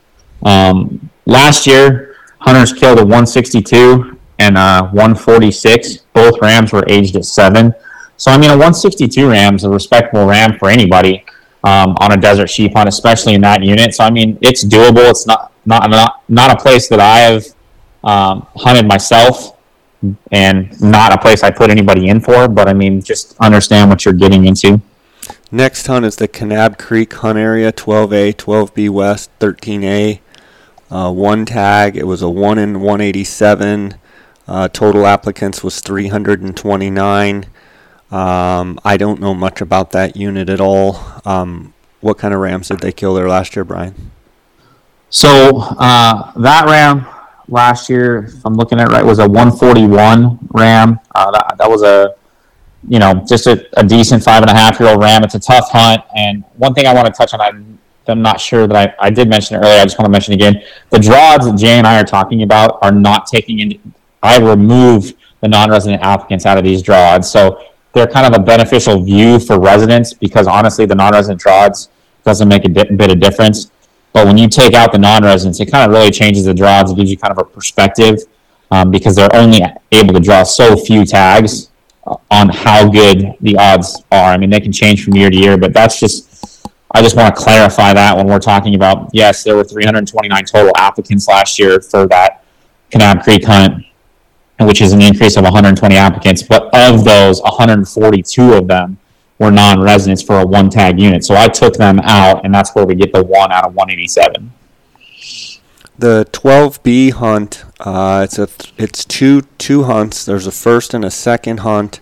Um, last year, hunters killed a 162 and a 146. Both rams were aged at seven. So, I mean, a 162 ram is a respectable ram for anybody um, on a desert sheep hunt, especially in that unit. So, I mean, it's doable. It's not not not, not a place that I have um, hunted myself, and not a place I put anybody in for. But I mean, just understand what you're getting into. Next hunt is the Kanab Creek hunt area, 12A, 12B West, 13A. Uh, one tag. It was a one in 187. Uh, total applicants was 329. Um, I don't know much about that unit at all. Um, what kind of rams did they kill there last year, Brian? So uh, that ram last year, if I'm looking at it right, was a 141 ram. Uh, that, that was a, you know, just a, a decent five and a half year old ram. It's a tough hunt. And one thing I want to touch on, I'm, I'm not sure that I, I did mention it earlier. I just want to mention again. The draws that Jay and I are talking about are not taking into, I removed the non-resident applicants out of these draws. So they're kind of a beneficial view for residents because honestly, the non-resident draws doesn't make a di- bit of difference. But when you take out the non-residents, it kind of really changes the draws. It gives you kind of a perspective um, because they're only able to draw so few tags on how good the odds are. I mean, they can change from year to year, but that's just. I just want to clarify that when we're talking about yes, there were 329 total applicants last year for that Kanab Creek hunt, which is an increase of 120 applicants. But of those, 142 of them were non-residents for a one tag unit. So I took them out, and that's where we get the one out of 187. The 12B hunt, uh, it's a th- it's two two hunts. There's a first and a second hunt.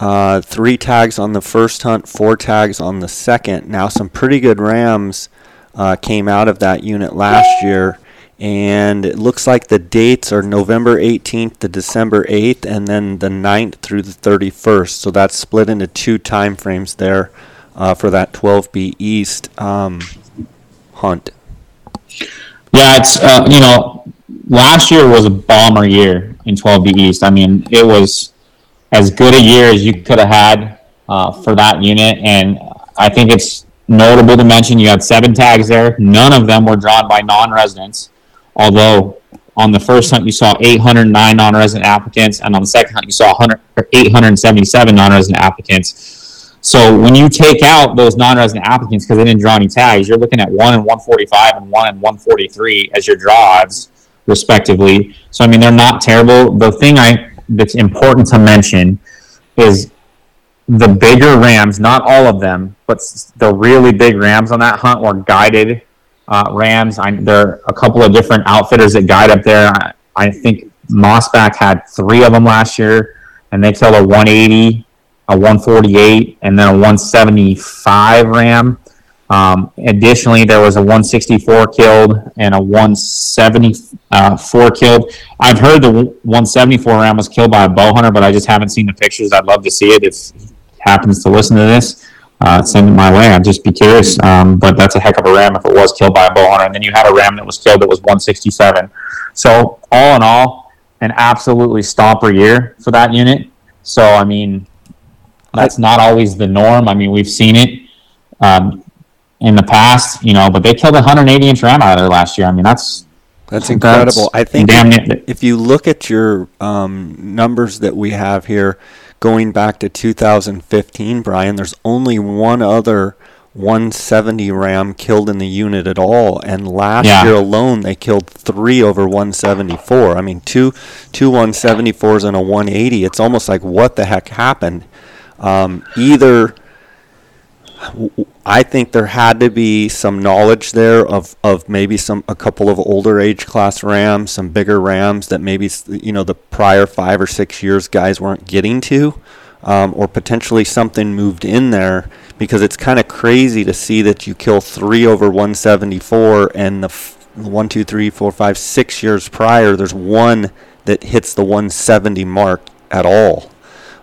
Uh, three tags on the first hunt, four tags on the second. Now some pretty good rams uh, came out of that unit last year, and it looks like the dates are November 18th to December 8th, and then the 9th through the 31st. So that's split into two time frames there uh, for that 12B East um, hunt. Yeah, it's uh, you know, last year was a bomber year in 12B East. I mean, it was as good a year as you could have had uh, for that unit, and I think it's notable to mention you had seven tags there. None of them were drawn by non-residents, although on the first hunt you saw 809 non-resident applicants, and on the second hunt you saw 100, or 877 non-resident applicants. So when you take out those non-resident applicants because they didn't draw any tags, you're looking at one and 145 and one and 143 as your odds respectively. So I mean, they're not terrible. The thing I that's important to mention is the bigger rams. Not all of them, but the really big rams on that hunt were guided uh, rams. I, there are a couple of different outfitters that guide up there. I, I think Mossback had three of them last year, and they killed a 180, a 148, and then a 175 ram. Um, additionally, there was a 164 killed and a 174 killed. I've heard the 174 ram was killed by a bow hunter, but I just haven't seen the pictures. I'd love to see it if he happens to listen to this. Uh, send it my way. I'd just be curious. Um, but that's a heck of a ram if it was killed by a bow hunter. And then you had a ram that was killed that was 167. So all in all, an absolutely stomper year for that unit. So I mean, that's not always the norm. I mean, we've seen it. Um, in the past, you know, but they killed a 180 inch ram out of there last year. I mean, that's that's incredible. That's I think if, if, you look at your um, numbers that we have here, going back to 2015, Brian, there's only one other 170 ram killed in the unit at all, and last yeah. year alone they killed three over 174. I mean, two two 174s and a 180. It's almost like what the heck happened. Um, either I think there had to be some knowledge there of, of maybe some a couple of older age class rams, some bigger rams that maybe you know the prior five or six years guys weren't getting to, um, or potentially something moved in there because it's kind of crazy to see that you kill three over 174 and the f- one, two, three, four, five, six years prior there's one that hits the 170 mark at all.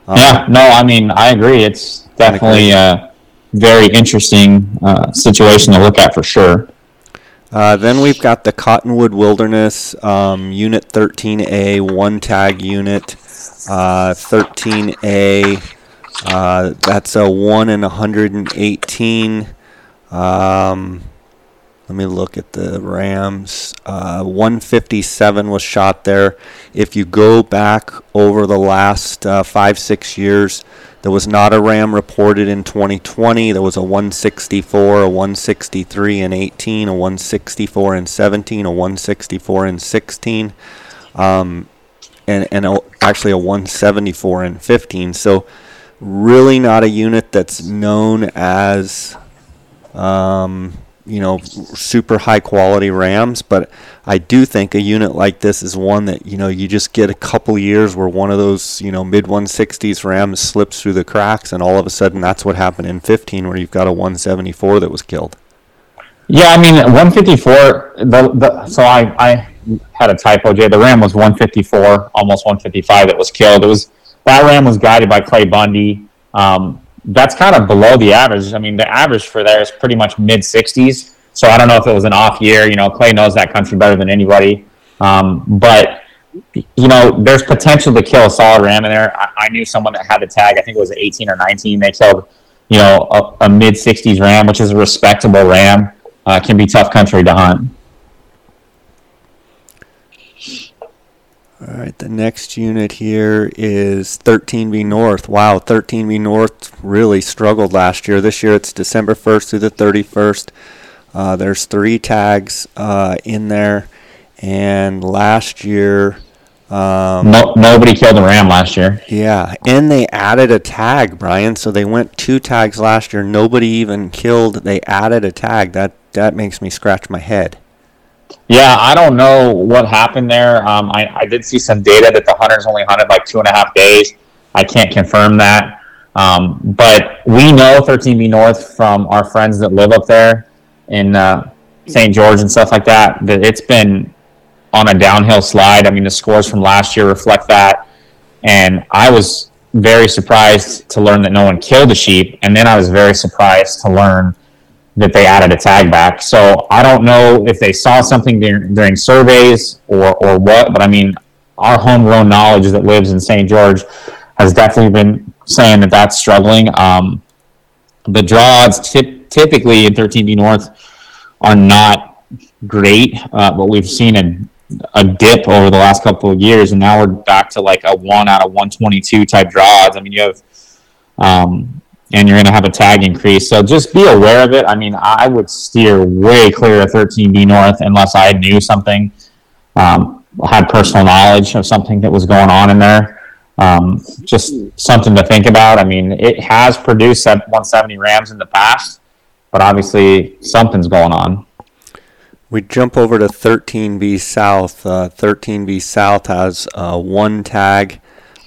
Um, yeah, no, I mean I agree. It's definitely. Uh, very interesting uh, situation to look at for sure. Uh, then we've got the Cottonwood Wilderness um, Unit 13A one tag unit. Uh, 13A, uh, that's a 1 in 118. Um, let me look at the Rams. Uh, 157 was shot there. If you go back over the last uh, five, six years, there was not a RAM reported in 2020. There was a 164, a 163 in 18, a 164 in 17, a 164 in 16, um, and, and a, actually a 174 in 15. So, really not a unit that's known as um, you know super high quality rams but i do think a unit like this is one that you know you just get a couple years where one of those you know mid 160s rams slips through the cracks and all of a sudden that's what happened in 15 where you've got a 174 that was killed. Yeah i mean 154 the, the so i i had a typo jay. The ram was 154 almost 155 that was killed. It was that ram was guided by clay bundy. Um, that's kind of below the average. I mean, the average for there is pretty much mid 60s. So I don't know if it was an off year. You know, Clay knows that country better than anybody. Um, but you know, there's potential to kill a solid ram in there. I, I, knew someone that had a tag. I think it was 18 or 19. They killed, you know, a, a mid 60s ram, which is a respectable ram. Uh, can be tough country to hunt. All right, the next unit here is 13B North. Wow, 13B North really struggled last year. This year it's December 1st through the 31st. Uh, there's three tags uh, in there, and last year. Um, no, nobody killed a ram last year. Yeah, and they added a tag, Brian. So they went two tags last year. Nobody even killed. They added a tag. That that makes me scratch my head. Yeah, I don't know what happened there. Um, I, I did see some data that the hunters only hunted like two and a half days. I can't confirm that. Um, but we know 13B North from our friends that live up there in uh, St. George and stuff like that, that it's been on a downhill slide. I mean, the scores from last year reflect that. And I was very surprised to learn that no one killed a sheep. And then I was very surprised to learn that they added a tag back. So I don't know if they saw something during, during surveys or, or what, but I mean, our homegrown knowledge that lives in St. George has definitely been saying that that's struggling. Um, the draws t- typically in 13B North are not great, uh, but we've seen a, a dip over the last couple of years, and now we're back to like a one out of 122 type draws. I mean, you have um, and you're going to have a tag increase. So just be aware of it. I mean, I would steer way clear of 13B North unless I knew something um, had personal knowledge of something that was going on in there. Um, just something to think about. I mean, it has produced 170 Rams in the past, but obviously something's going on. We jump over to 13B South. Uh, 13B South has uh, one tag.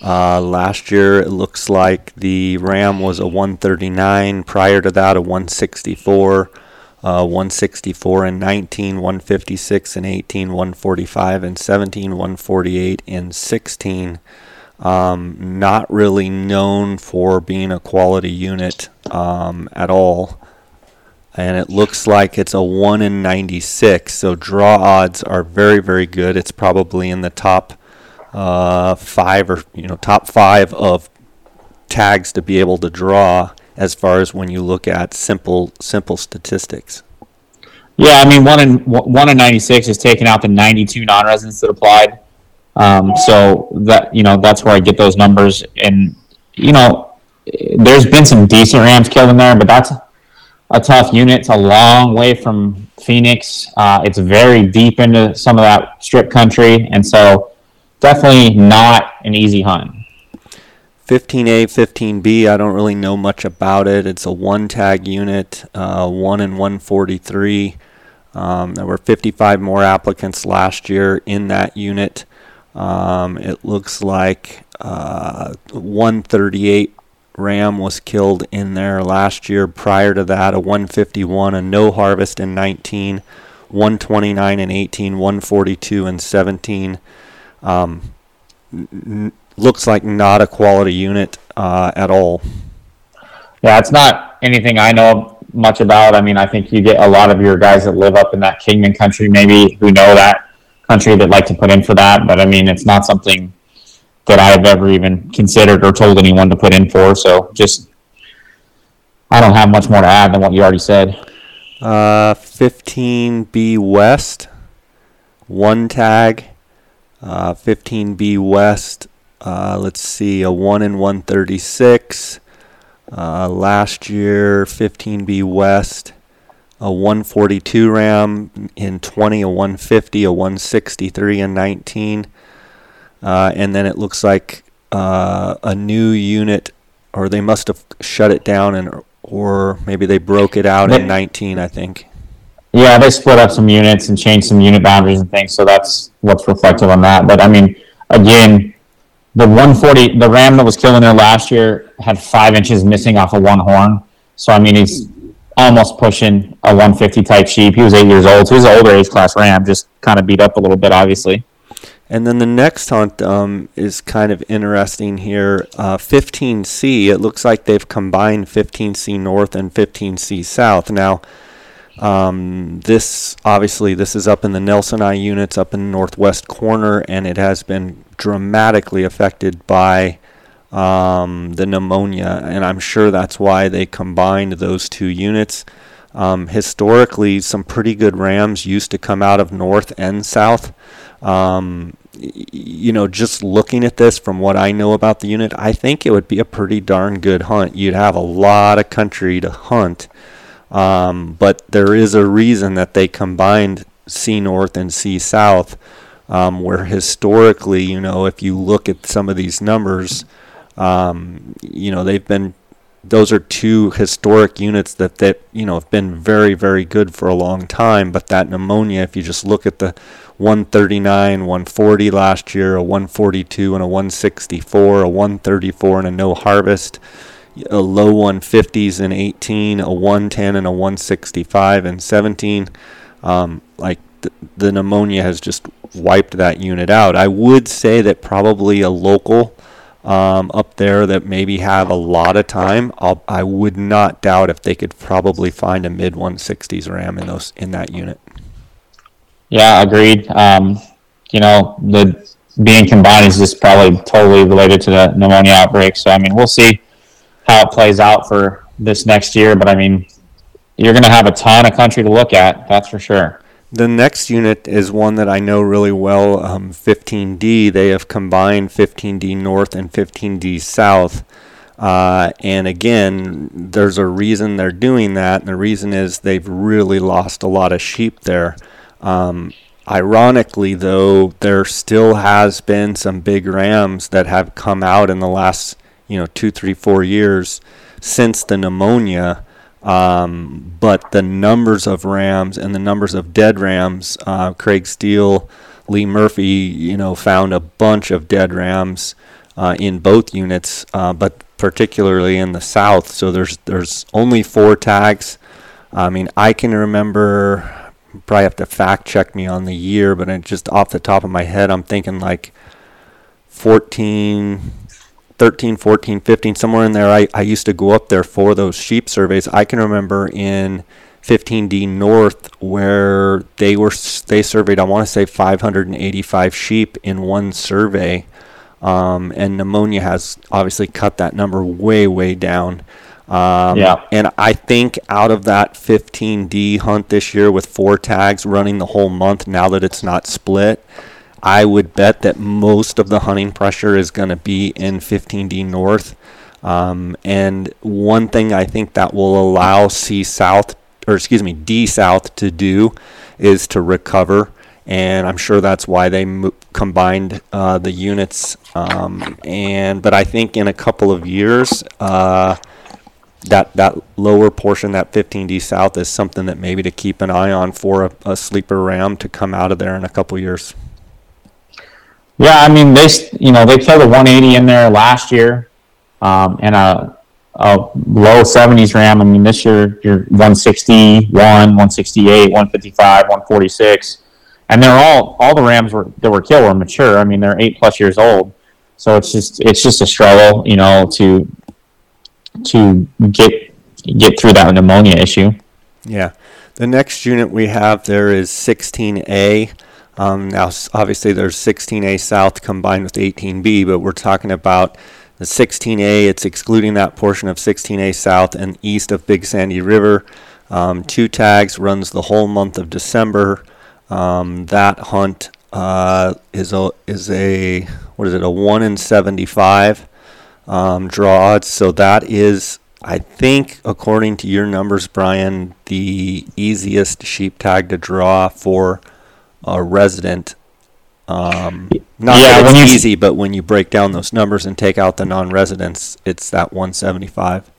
Uh, last year, it looks like the Ram was a 139. Prior to that, a 164. Uh, 164 and 19, 156 and 18, 145 and 17, 148 and 16. Um, not really known for being a quality unit um, at all. And it looks like it's a 1 in 96. So draw odds are very, very good. It's probably in the top uh, five or, you know, top five of tags to be able to draw as far as when you look at simple simple statistics. Yeah, I mean one in one in ninety six is taking out the ninety two non residents that applied. Um, so that you know that's where I get those numbers, and you know there's been some decent Rams killed in there, but that's a tough unit. It's a long way from Phoenix. Uh, it's very deep into some of that strip country, and so definitely not an easy hunt. 15A, 15B, I don't really know much about it. It's a one tag unit, uh, 1 in 143. Um, there were 55 more applicants last year in that unit. Um, it looks like uh, 138 Ram was killed in there last year. Prior to that, a 151, a no harvest in 19, 129 and 18, 142 and 17. Um, n- looks like not a quality unit uh, at all. Yeah, it's not anything I know much about. I mean, I think you get a lot of your guys that live up in that Kingman country, maybe who know that country that like to put in for that. But I mean, it's not something that I've ever even considered or told anyone to put in for. So just, I don't have much more to add than what you already said. Uh, 15B West, one tag. Uh, 15B West, uh, let's see, a 1 in 136. Uh, last year, 15B West, a 142 Ram in 20, a 150, a 163 and 19. Uh, and then it looks like uh, a new unit, or they must have shut it down, and or maybe they broke it out in 19, I think. Yeah, they split up some units and changed some unit boundaries and things, so that's what's reflective on that. But I mean, again, the 140, the ram that was killing there last year had five inches missing off of one horn. So I mean, he's almost pushing a 150 type sheep. He was eight years old, so he's an older age class ram, just kind of beat up a little bit, obviously. And then the next hunt um, is kind of interesting here. Uh, 15C, it looks like they've combined 15C North and 15C South. Now, um, this obviously this is up in the Nelson I units up in the northwest corner, and it has been dramatically affected by um, the pneumonia, and I'm sure that's why they combined those two units. Um, historically, some pretty good rams used to come out of north and south. Um, you know, just looking at this from what I know about the unit, I think it would be a pretty darn good hunt. You'd have a lot of country to hunt. Um, but there is a reason that they combined C North and C South, um, where historically, you know, if you look at some of these numbers, um, you know, they've been those are two historic units that that you know have been very very good for a long time. But that pneumonia, if you just look at the 139, 140 last year, a 142 and a 164, a 134 and a no harvest a low 150s in 18, a 110 and a 165 in 17. Um, like th- the pneumonia has just wiped that unit out. I would say that probably a local um, up there that maybe have a lot of time. I'll, I would not doubt if they could probably find a mid 160s RAM in those in that unit. Yeah, agreed. Um, you know, the being combined is just probably totally related to the pneumonia outbreak. So I mean, we'll see how it plays out for this next year. But I mean, you're going to have a ton of country to look at, that's for sure. The next unit is one that I know really well, um, 15D. They have combined 15D North and 15D South. Uh, and again, there's a reason they're doing that, and the reason is they've really lost a lot of sheep there. Um, ironically, though, there still has been some big rams that have come out in the last, you know, two, three, four years since the pneumonia. Um, but the numbers of rams and the numbers of dead rams, uh, Craig Steele, Lee Murphy, you know, found a bunch of dead rams uh, in both units, uh, but particularly in the south. So there's there's only four tags. I mean, I can remember probably have to fact check me on the year, but just off the top of my head, I'm thinking like 14, 13, 14, 15, somewhere in there. I, I used to go up there for those sheep surveys. I can remember in 15D North where they were they surveyed I want to say 585 sheep in one survey, um, and pneumonia has obviously cut that number way way down. Um, Yeah. And I think out of that 15D hunt this year with four tags running the whole month, now that it's not split, I would bet that most of the hunting pressure is going to be in 15D North. Um, and one thing I think that will allow C South, or excuse me, D South to do is to recover. And I'm sure that's why they mo- combined uh, the units. Um, and but I think in a couple of years, uh, that that lower portion, that 15D South, is something that maybe to keep an eye on for a, a sleeper ram to come out of there in a couple of years. Yeah, I mean they you know they killed a 180 in there last year, um, and a, a low 70s ram. I mean this year you're 161, 168, 155, 146, and they're all all the rams were that were killed were mature. I mean they're eight plus years old, so it's just it's just a struggle, you know, to to get get through that pneumonia issue. Yeah. The next unit we have there is 16A. Um, now, obviously, there's 16A South combined with 18B, but we're talking about the 16A. It's excluding that portion of 16A South and east of Big Sandy River. Um, two tags runs the whole month of December. Um, that hunt uh, is a is a what is it a one in 75 um, draw odds. So that is, I think, according to your numbers, Brian, the easiest sheep tag to draw for a resident. Um, not Yeah, that it's easy, but when you break down those numbers and take out the non-residents, it's that 175.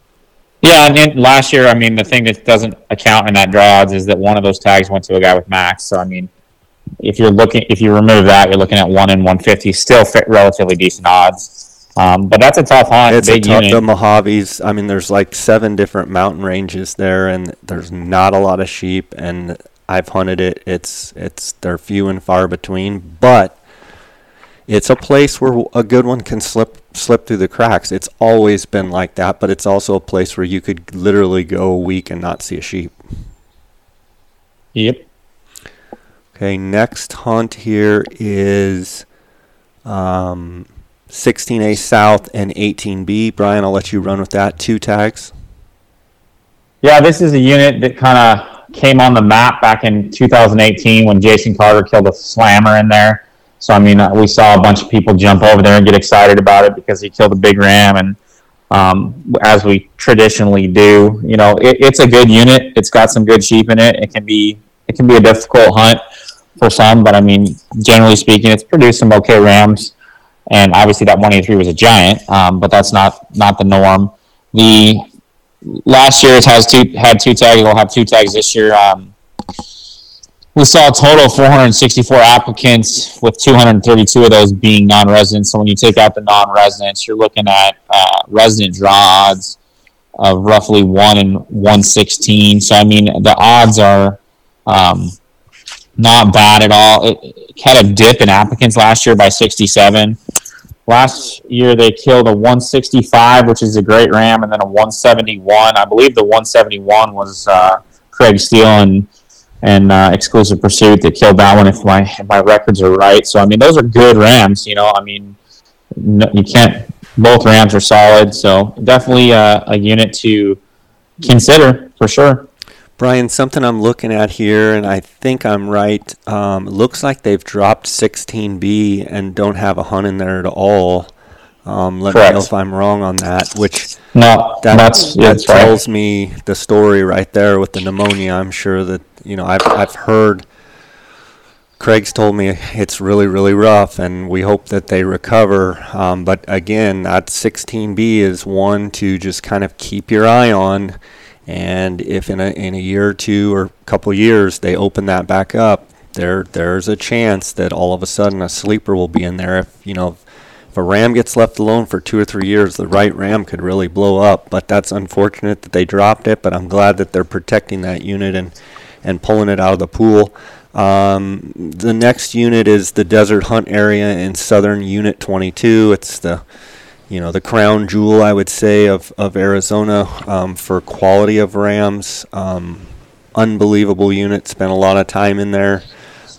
Yeah, and then last year, I mean, the thing that doesn't account in that draw odds is that one of those tags went to a guy with max. So I mean, if you're looking, if you remove that, you're looking at one in 150, still fit relatively decent odds. Um, but that's a tough hunt, It's a tough, unit. the Mojaves. I mean, there's like seven different mountain ranges there, and there's not a lot of sheep. And I've hunted it. It's it's they're few and far between, but it's a place where a good one can slip slip through the cracks. It's always been like that, but it's also a place where you could literally go a week and not see a sheep. Yep. Okay, next hunt here is um, 16A South and 18B. Brian, I'll let you run with that. Two tags. Yeah, this is a unit that kind of came on the map back in 2018 when Jason Carter killed a slammer in there. So I mean, uh, we saw a bunch of people jump over there and get excited about it because he killed a big ram, and um, as we traditionally do, you know, it, it's a good unit. It's got some good sheep in it. It can be it can be a difficult hunt for some, but I mean, generally speaking, it's produced some okay rams. And obviously, that 183 was a giant, um, but that's not not the norm. The last year it has two had two tags. We'll have two tags this year. Um, we saw a total of 464 applicants, with 232 of those being non-residents. So when you take out the non-residents, you're looking at uh, resident draw odds of roughly one in 116. So I mean, the odds are um, not bad at all. It, it had a dip in applicants last year by 67. Last year they killed a 165, which is a great ram, and then a 171. I believe the 171 was uh, Craig Steele and and uh, Exclusive Pursuit that killed that one. If my if my records are right, so I mean those are good rams. You know, I mean no, you can't. Both rams are solid, so definitely uh, a unit to consider for sure. Brian, something I'm looking at here, and I think I'm right. Um, looks like they've dropped 16B and don't have a hunt in there at all. Um, let me know if I'm wrong on that. Which No, that, that's that that's right. tells me the story right there with the pneumonia. I'm sure that you know I've I've heard Craig's told me it's really, really rough, and we hope that they recover. Um, but again, that 16B is one to just kind of keep your eye on. And if in a, in a year or two or a couple years they open that back up, there there's a chance that all of a sudden a sleeper will be in there. If you know, if a ram gets left alone for two or three years, the right ram could really blow up. But that's unfortunate that they dropped it. But I'm glad that they're protecting that unit and and pulling it out of the pool. Um, the next unit is the Desert Hunt area in Southern Unit 22. It's the you know the crown jewel, I would say, of of Arizona um, for quality of rams. Um, unbelievable unit. Spent a lot of time in there.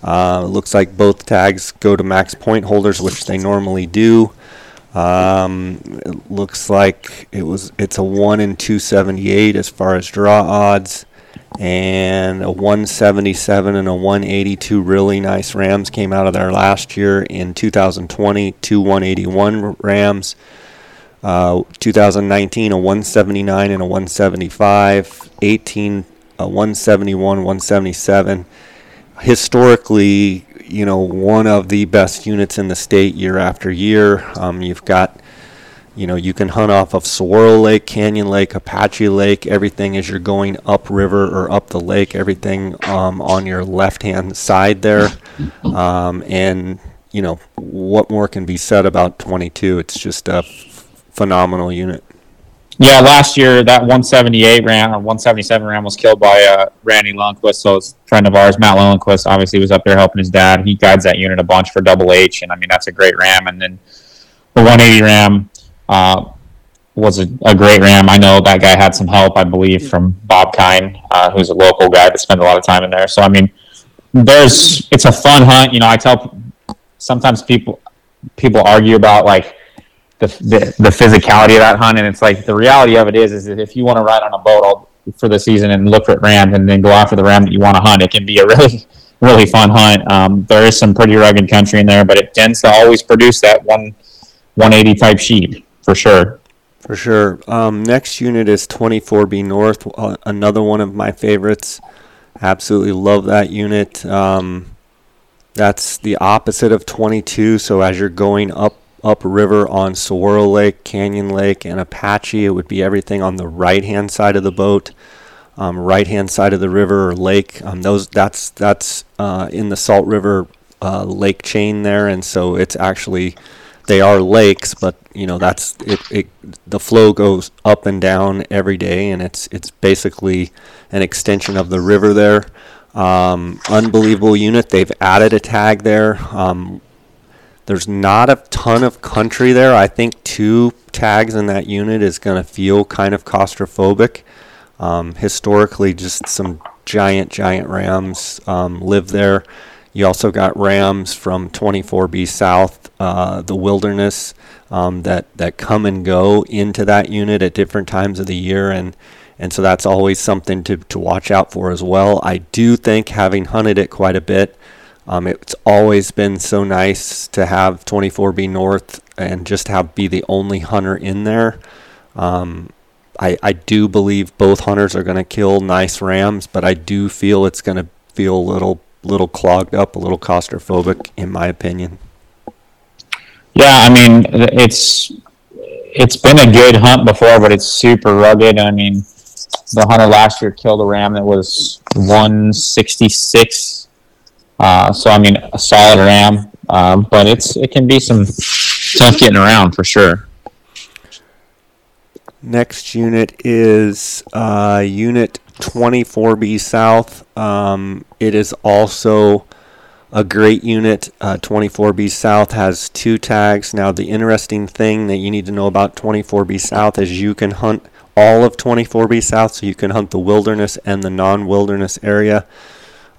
Uh, looks like both tags go to max point holders, which they normally do. Um, it looks like it was it's a one in 278 as far as draw odds and a 177 and a 182 really nice Rams came out of there last year in 2020, two 181 Rams. Uh, 2019 a 179 and a 175, 18 a 171, 177. Historically, you know, one of the best units in the state year after year. Um, you've got you know, you can hunt off of Saguaro Lake, Canyon Lake, Apache Lake, everything as you're going upriver or up the lake, everything um, on your left hand side there. Um, and, you know, what more can be said about 22? It's just a phenomenal unit. Yeah, last year that 178 ram or 177 ram was killed by uh, Randy Lundquist. So it's a friend of ours, Matt Lundquist, obviously was up there helping his dad. He guides that unit a bunch for Double H, and I mean that's a great ram. And then the 180 ram uh, was a, a, great ram. I know that guy had some help, I believe, from Bob Kine, uh, who's a local guy that spent a lot of time in there. So I mean, there's it's a fun hunt. You know, I tell sometimes people people argue about like the, the, physicality of that hunt, and it's like the reality of it is is that if you want to ride on a boat all for the season and look for rams and then go after the ram that you want to hunt, it can be a really really fun hunt. Um, there is some pretty rugged country in there, but it tends to always produce that one 180 type sheep for sure. For sure. Um, next unit is 24B North, uh, another one of my favorites. Absolutely love that unit. Um, that's the opposite of 22. So as you're going up up river on Saguaro Lake, Canyon Lake, and Apache, it would be everything on the right hand side of the boat, um, right hand side of the river or lake. Um, those that's that's uh, in the Salt River uh, lake chain there, and so it's actually they are lakes, but you know that's it, it. The flow goes up and down every day, and it's it's basically an extension of the river there. Um, unbelievable unit. They've added a tag there. Um, there's not a ton of country there. I think two tags in that unit is going to feel kind of claustrophobic. Um, historically, just some giant, giant rams um, live there. You also got rams from 24B South, uh, the wilderness, um, that that come and go into that unit at different times of the year, and and so that's always something to to watch out for as well. I do think, having hunted it quite a bit, um, it's always been so nice to have 24B North and just have be the only hunter in there. Um, I, I do believe both hunters are going to kill nice rams, but I do feel it's going to feel a little little clogged up, a little claustrophobic, in my opinion. Yeah, I mean, it's it's been a good hunt before, but it's super rugged. I mean, the hunter last year killed a ram that was 166. Uh, so I mean, a solid ram, um, but it's it can be some tough getting around for sure. Next unit is uh, Unit 24B South. Um, it is also a great unit. Uh, 24B South has two tags. Now, the interesting thing that you need to know about 24B South is you can hunt all of 24B South, so you can hunt the wilderness and the non wilderness area.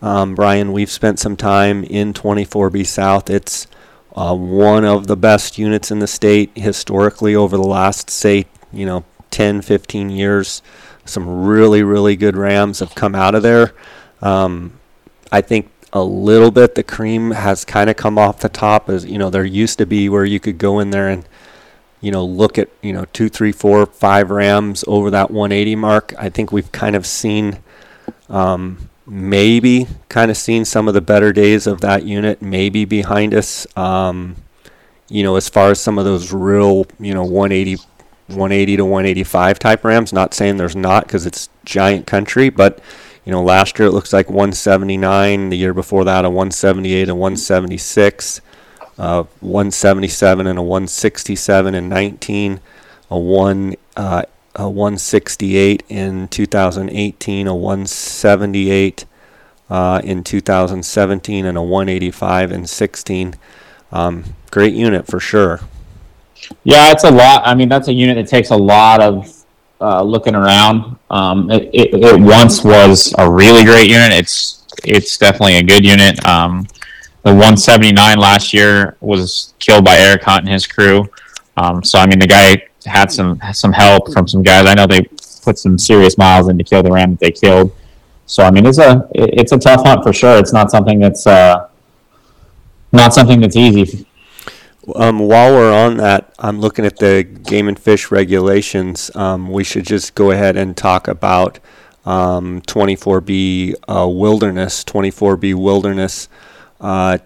Um, Brian, we've spent some time in 24B South. It's uh, one of the best units in the state historically over the last, say, you know, 10, 15 years. Some really, really good Rams have come out of there. Um, I think a little bit the cream has kind of come off the top. As you know, there used to be where you could go in there and you know look at you know two, three, four, five Rams over that 180 mark. I think we've kind of seen um, maybe kind of seen some of the better days of that unit maybe behind us. Um, you know, as far as some of those real, you know, 180, 180 to 185 type Rams. Not saying there's not because it's giant country, but you know, last year it looks like 179. The year before that, a 178, a 176, uh, 177, and a 167 and 19, a one. Uh, a 168 in 2018, a 178 uh, in 2017, and a 185 in 16. Um, great unit for sure. Yeah, it's a lot. I mean, that's a unit that takes a lot of uh, looking around. Um, it, it, it, once was a really great unit. It's it's definitely a good unit. Um, the 179 last year was killed by Eric Hunt and his crew. Um, so I mean, the guy had some some help from some guys. I know they put some serious miles in to kill the ram that they killed. So I mean, it's a it's a tough hunt for sure. It's not something that's uh, not something that's easy. Um, while we're on that, I'm looking at the game and fish regulations. Um, we should just go ahead and talk about um, 24B uh, wilderness. 24B wilderness uh,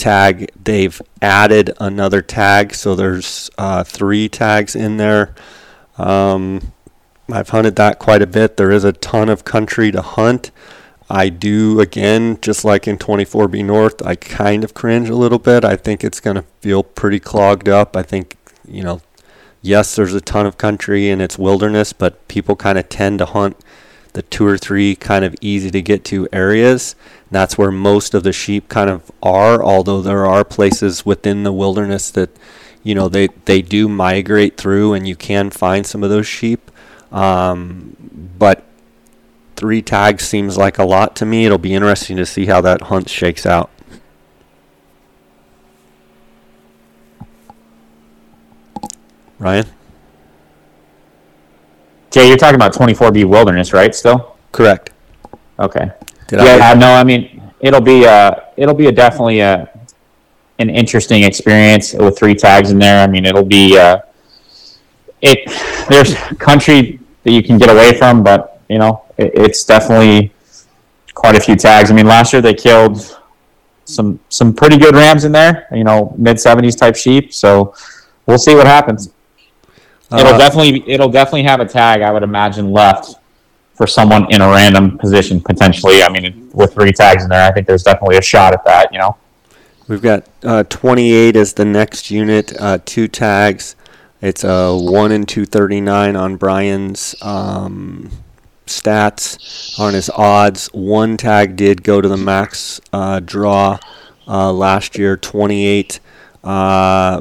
tag. They've added another tag, so there's uh, three tags in there. Um, I've hunted that quite a bit. There is a ton of country to hunt. I do, again, just like in 24B North, I kind of cringe a little bit. I think it's going to feel pretty clogged up. I think, you know, yes, there's a ton of country and it's wilderness, but people kind of tend to hunt the two or three kind of easy to get to areas. That's where most of the sheep kind of are, although there are places within the wilderness that, you know, they, they do migrate through and you can find some of those sheep. Um, but three tags seems like a lot to me. It'll be interesting to see how that hunt shakes out. Ryan? Jay, you're talking about 24B Wilderness, right? Still? Correct. Okay. Did yeah, I, no, I mean it'll be uh it'll be a definitely a an interesting experience with three tags in there. I mean it'll be uh it there's country that you can get away from, but you know it's definitely quite a few tags. I mean, last year they killed some some pretty good rams in there. You know, mid seventies type sheep. So we'll see what happens. It'll uh, definitely it'll definitely have a tag. I would imagine left for someone in a random position potentially. I mean, with three tags in there, I think there's definitely a shot at that. You know. We've got uh, 28 as the next unit, uh, two tags. It's a 1 and 239 on Brian's um, stats on his odds. One tag did go to the max uh, draw uh, last year, 28. Uh,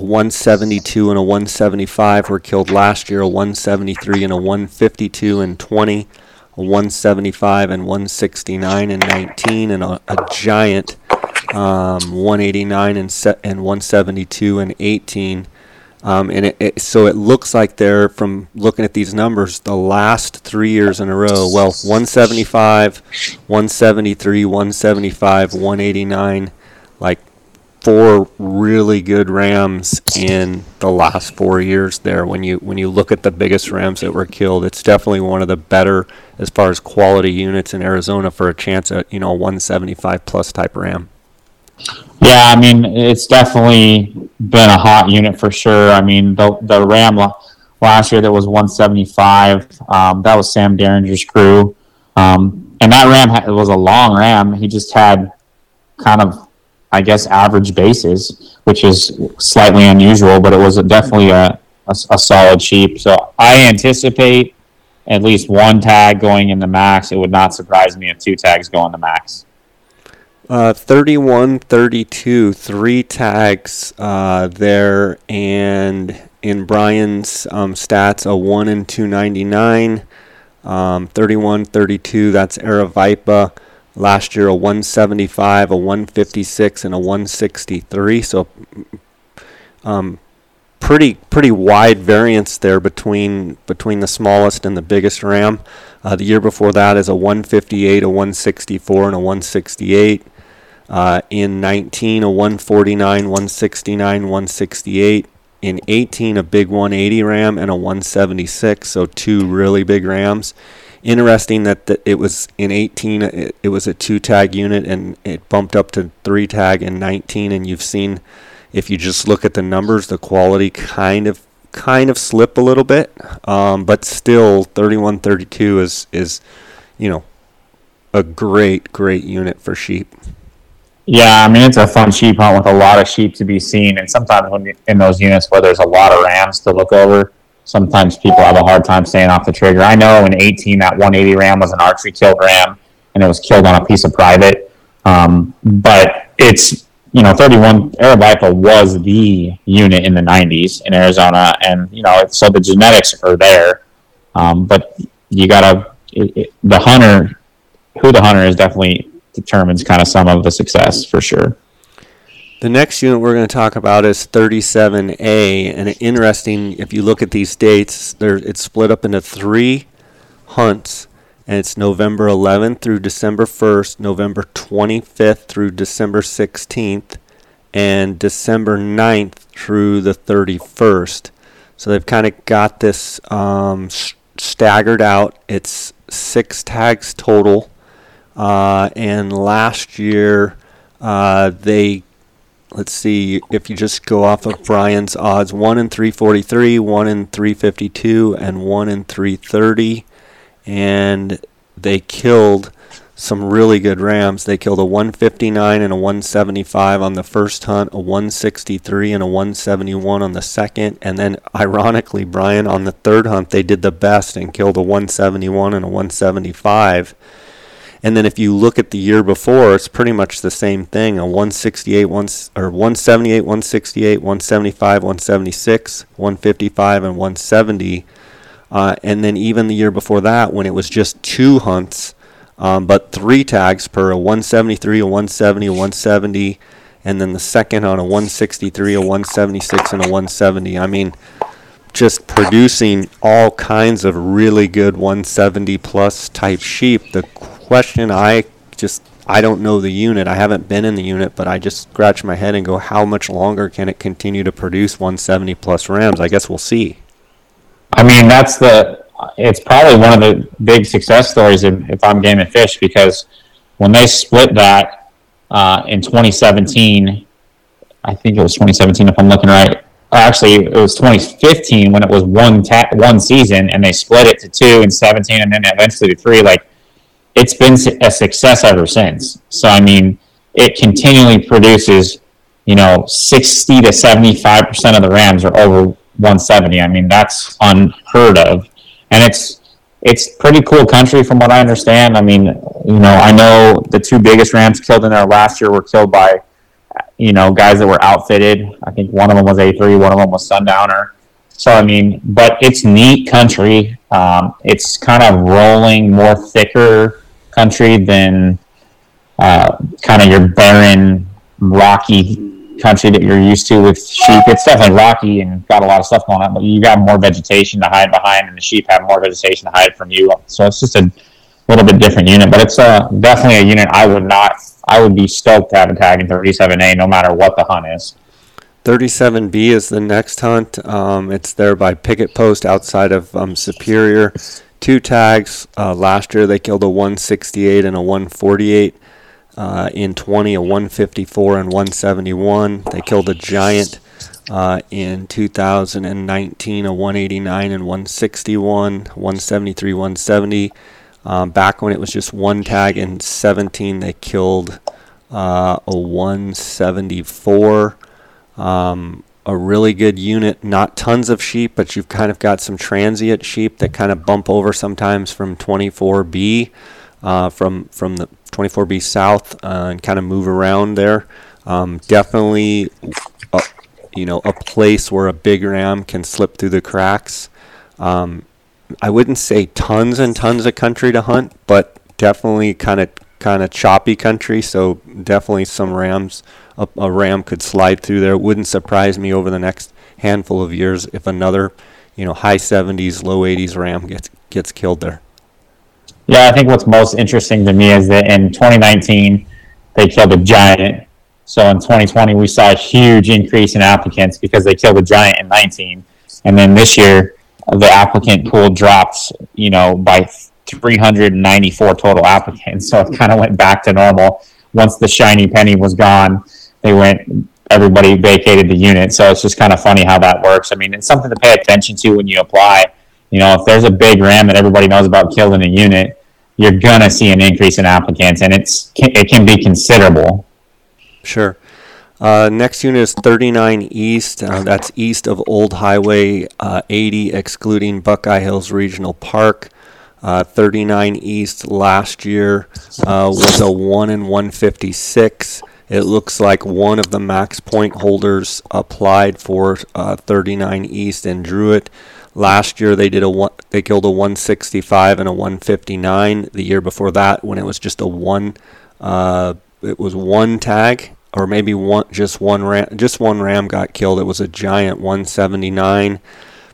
172 and a 175 were killed last year, a 173 and a 152 and 20, a 175 and 169 and 19, and a, a giant um, 189 and, se- and 172 and 18. Um, and it, it, so it looks like they're, from looking at these numbers, the last three years in a row. Well, 175, 173, 175, 189, like four really good Rams in the last four years there. When you when you look at the biggest Rams that were killed, it's definitely one of the better as far as quality units in Arizona for a chance at you know 175 plus type Ram. Yeah, I mean it's definitely been a hot unit for sure. I mean the the Ram last year that was 175. Um, that was Sam Derringer's crew, um, and that Ram was a long Ram. He just had kind of, I guess, average bases, which is slightly unusual, but it was definitely a, a, a solid sheep. So I anticipate at least one tag going in the max. It would not surprise me if two tags go in the max. Uh, 31 32, three tags uh, there, and in Brian's um, stats, a 1 and 299. Um, 31 32, that's Aravaipa. Last year, a 175, a 156, and a 163. So, um, pretty pretty wide variance there between between the smallest and the biggest ram. Uh, the year before that is a 158, a 164, and a 168. Uh, in 19, a 149, 169, 168. In 18, a big 180 ram and a 176, so two really big rams. Interesting that the, it was in 18 it, it was a two tag unit and it bumped up to three tag in 19 and you've seen if you just look at the numbers the quality kind of kind of slip a little bit. Um, but still 31 32 is is you know a great great unit for sheep. Yeah, I mean it's a fun sheep hunt with a lot of sheep to be seen, and sometimes when in those units where there's a lot of rams to look over, sometimes people have a hard time staying off the trigger. I know in 18 that 180 ram was an archery killed ram, and it was killed on a piece of private. Um, but it's you know 31 Aravaipa was the unit in the 90s in Arizona, and you know so the genetics are there, um, but you it, it, the hunter who the hunter is definitely determines kind of some of the success for sure. The next unit we're going to talk about is 37A, and interesting if you look at these dates, it's split up into three hunts, and it's November 11th through December 1st, November 25th through December 16th, and December 9th through the 31st. So they've kind of got this um, staggered out. It's six tags total uh, and last year, uh, they, let's see, if you just go off of Brian's odds, 1 in 343, 1 in 352, and 1 in 330. And they killed some really good rams. They killed a 159 and a 175 on the first hunt, a 163 and a 171 on the second, and then ironically, Brian on the third hunt they did the best and killed a 171 and a 175. And then if you look at the year before, it's pretty much the same thing: a 168, one or 178, 168, 175, 176, 155, and 170. Uh, and then even the year before that, when it was just two hunts, um, but three tags per a 173, a 170, a 170, and then the second on a 163, a 176, and a 170. I mean, just producing all kinds of really good 170 plus type sheep. The question I just I don't know the unit. I haven't been in the unit, but I just scratch my head and go, how much longer can it continue to produce 170 plus rams? I guess we'll see. I mean, that's the. It's probably one of the big success stories if, if I'm Game and Fish because when they split that uh, in 2017, I think it was 2017 if I'm looking right. Actually, it was 2015 when it was one ta- one season, and they split it to two and 17, and then eventually to three. Like it's been a success ever since. So I mean, it continually produces, you know, sixty to seventy-five percent of the Rams are over 170. I mean, that's unheard of, and it's it's pretty cool country from what I understand. I mean, you know, I know the two biggest Rams killed in there last year were killed by, you know, guys that were outfitted. I think one of them was A3, one of them was Sundowner. So I mean, but it's neat country. Um, it's kind of rolling, more thicker country than uh, kind of your barren, rocky country that you're used to with sheep. It's definitely rocky and got a lot of stuff going on, but you got more vegetation to hide behind, and the sheep have more vegetation to hide from you. So it's just a little bit different unit, but it's uh, definitely a unit I would not. I would be stoked to have a tag in 37A, no matter what the hunt is. 37B is the next hunt. Um, it's there by Picket Post outside of um, Superior two tags. Uh, last year they killed a 168 and a 148. Uh, in 20, a 154 and 171. They killed a giant uh, in 2019, a 189 and 161, 173, 170. Um, back when it was just one tag in 17, they killed uh, a 174. Um, a really good unit, not tons of sheep, but you've kind of got some transient sheep that kind of bump over sometimes from 24B, uh, from from the 24B south, uh, and kind of move around there. Um, definitely, a, you know, a place where a big ram can slip through the cracks. Um, I wouldn't say tons and tons of country to hunt, but definitely kind of kind of choppy country. So definitely some rams a, a ram could slide through there. It wouldn't surprise me over the next handful of years if another, you know, high 70s, low 80s ram gets gets killed there. Yeah, I think what's most interesting to me is that in 2019 they killed a giant. So in 2020 we saw a huge increase in applicants because they killed a giant in 19, and then this year the applicant pool dropped, you know, by 394 total applicants. So it kind of went back to normal. Once the shiny penny was gone, they went, everybody vacated the unit. So it's just kind of funny how that works. I mean, it's something to pay attention to when you apply. You know, if there's a big ram that everybody knows about killed in a unit, you're gonna see an increase in applicants, and it's it can be considerable. Sure. Uh, next unit is 39 East. Uh, that's east of Old Highway uh, 80, excluding Buckeye Hills Regional Park. Uh, 39 East last year uh, was a 1 in 156. It looks like one of the max point holders applied for uh, 39 East and drew it. Last year they did a one, they killed a 165 and a 159. The year before that, when it was just a one, uh, it was one tag or maybe one just one ram just one ram got killed. It was a giant 179.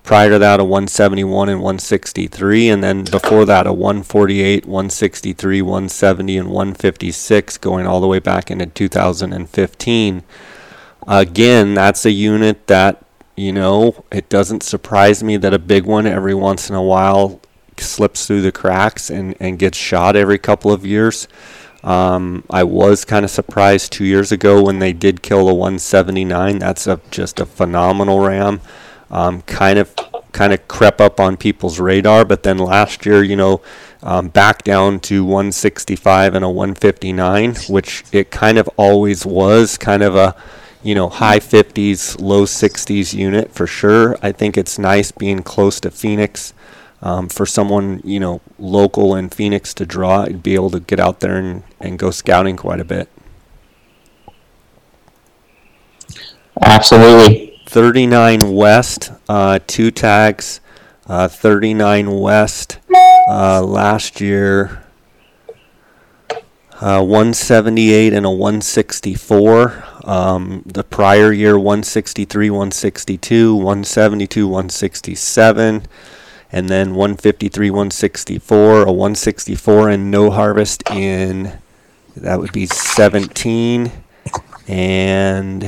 Prior to that, a 171 and 163, and then before that, a 148, 163, 170, and 156, going all the way back into 2015. Again, that's a unit that you know, it doesn't surprise me that a big one every once in a while slips through the cracks and, and gets shot every couple of years. Um, I was kind of surprised two years ago when they did kill the 179. That's a, just a phenomenal ram. Um, kind of kind of crept up on people's radar, but then last year, you know, um, back down to 165 and a 159, which it kind of always was kind of a you know, high 50s, low 60s unit for sure. I think it's nice being close to Phoenix um, for someone, you know, local in Phoenix to draw be able to get out there and, and go scouting quite a bit. Absolutely. 39 West, uh, two tags. Uh, 39 West uh, last year, uh, 178 and a 164. Um, the prior year, 163, 162, 172, 167, and then 153, 164, a 164 and no harvest in that would be 17, and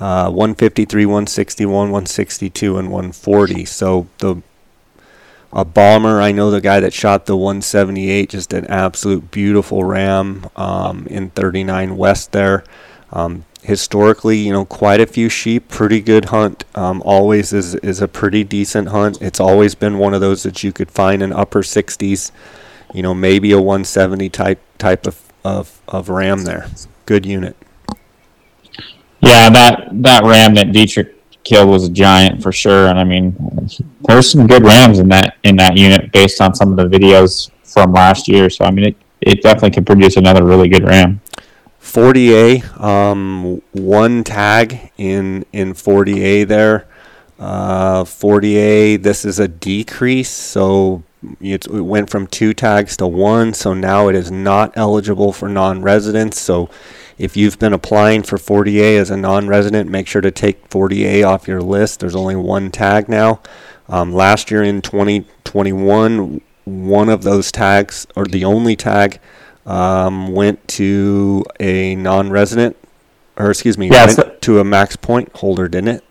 uh, 153, 161, 162, and 140. So the a bomber. I know the guy that shot the 178, just an absolute beautiful ram um, in 39 West there. Um, historically, you know, quite a few sheep, pretty good hunt. Um, always is is a pretty decent hunt. It's always been one of those that you could find in upper 60s. You know, maybe a 170 type type of of, of ram there. Good unit. Yeah, that that ram that Dietrich killed was a giant for sure. And I mean, there's some good Rams in that in that unit based on some of the videos from last year. So I mean, it, it definitely could produce another really good Ram. 40A, um, one tag in in 40A there. Uh, 40A, this is a decrease, so it went from two tags to one, so now it is not eligible for non-residents. So if you've been applying for 40A as a non-resident, make sure to take 40A off your list. There's only one tag now. Um, last year in 2021, one of those tags, or the only tag, um, went to a non-resident, or excuse me, yeah, so to a max point holder, didn't it?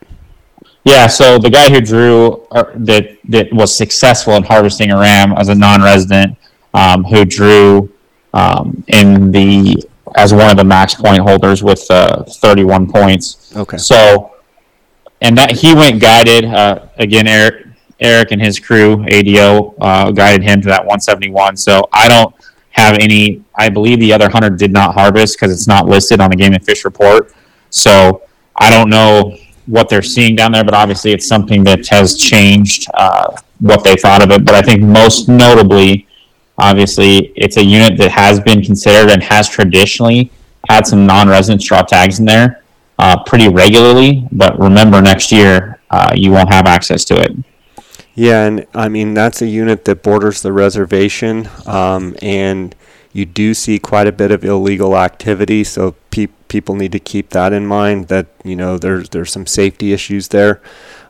Yeah. So the guy who drew uh, that that was successful in harvesting a ram as a non-resident, um, who drew um, in the as one of the max point holders with uh, 31 points. Okay. So, and that he went guided uh, again. Eric, Eric and his crew, ADO, uh, guided him to that 171. So I don't have any. I believe the other hunter did not harvest because it's not listed on the Game and Fish report. So I don't know what they're seeing down there, but obviously it's something that has changed uh, what they thought of it. But I think most notably Obviously, it's a unit that has been considered and has traditionally had some non-resident straw tags in there uh, pretty regularly. But remember, next year uh, you won't have access to it. Yeah, and I mean that's a unit that borders the reservation, um, and you do see quite a bit of illegal activity. So pe- people need to keep that in mind. That you know there's there's some safety issues there.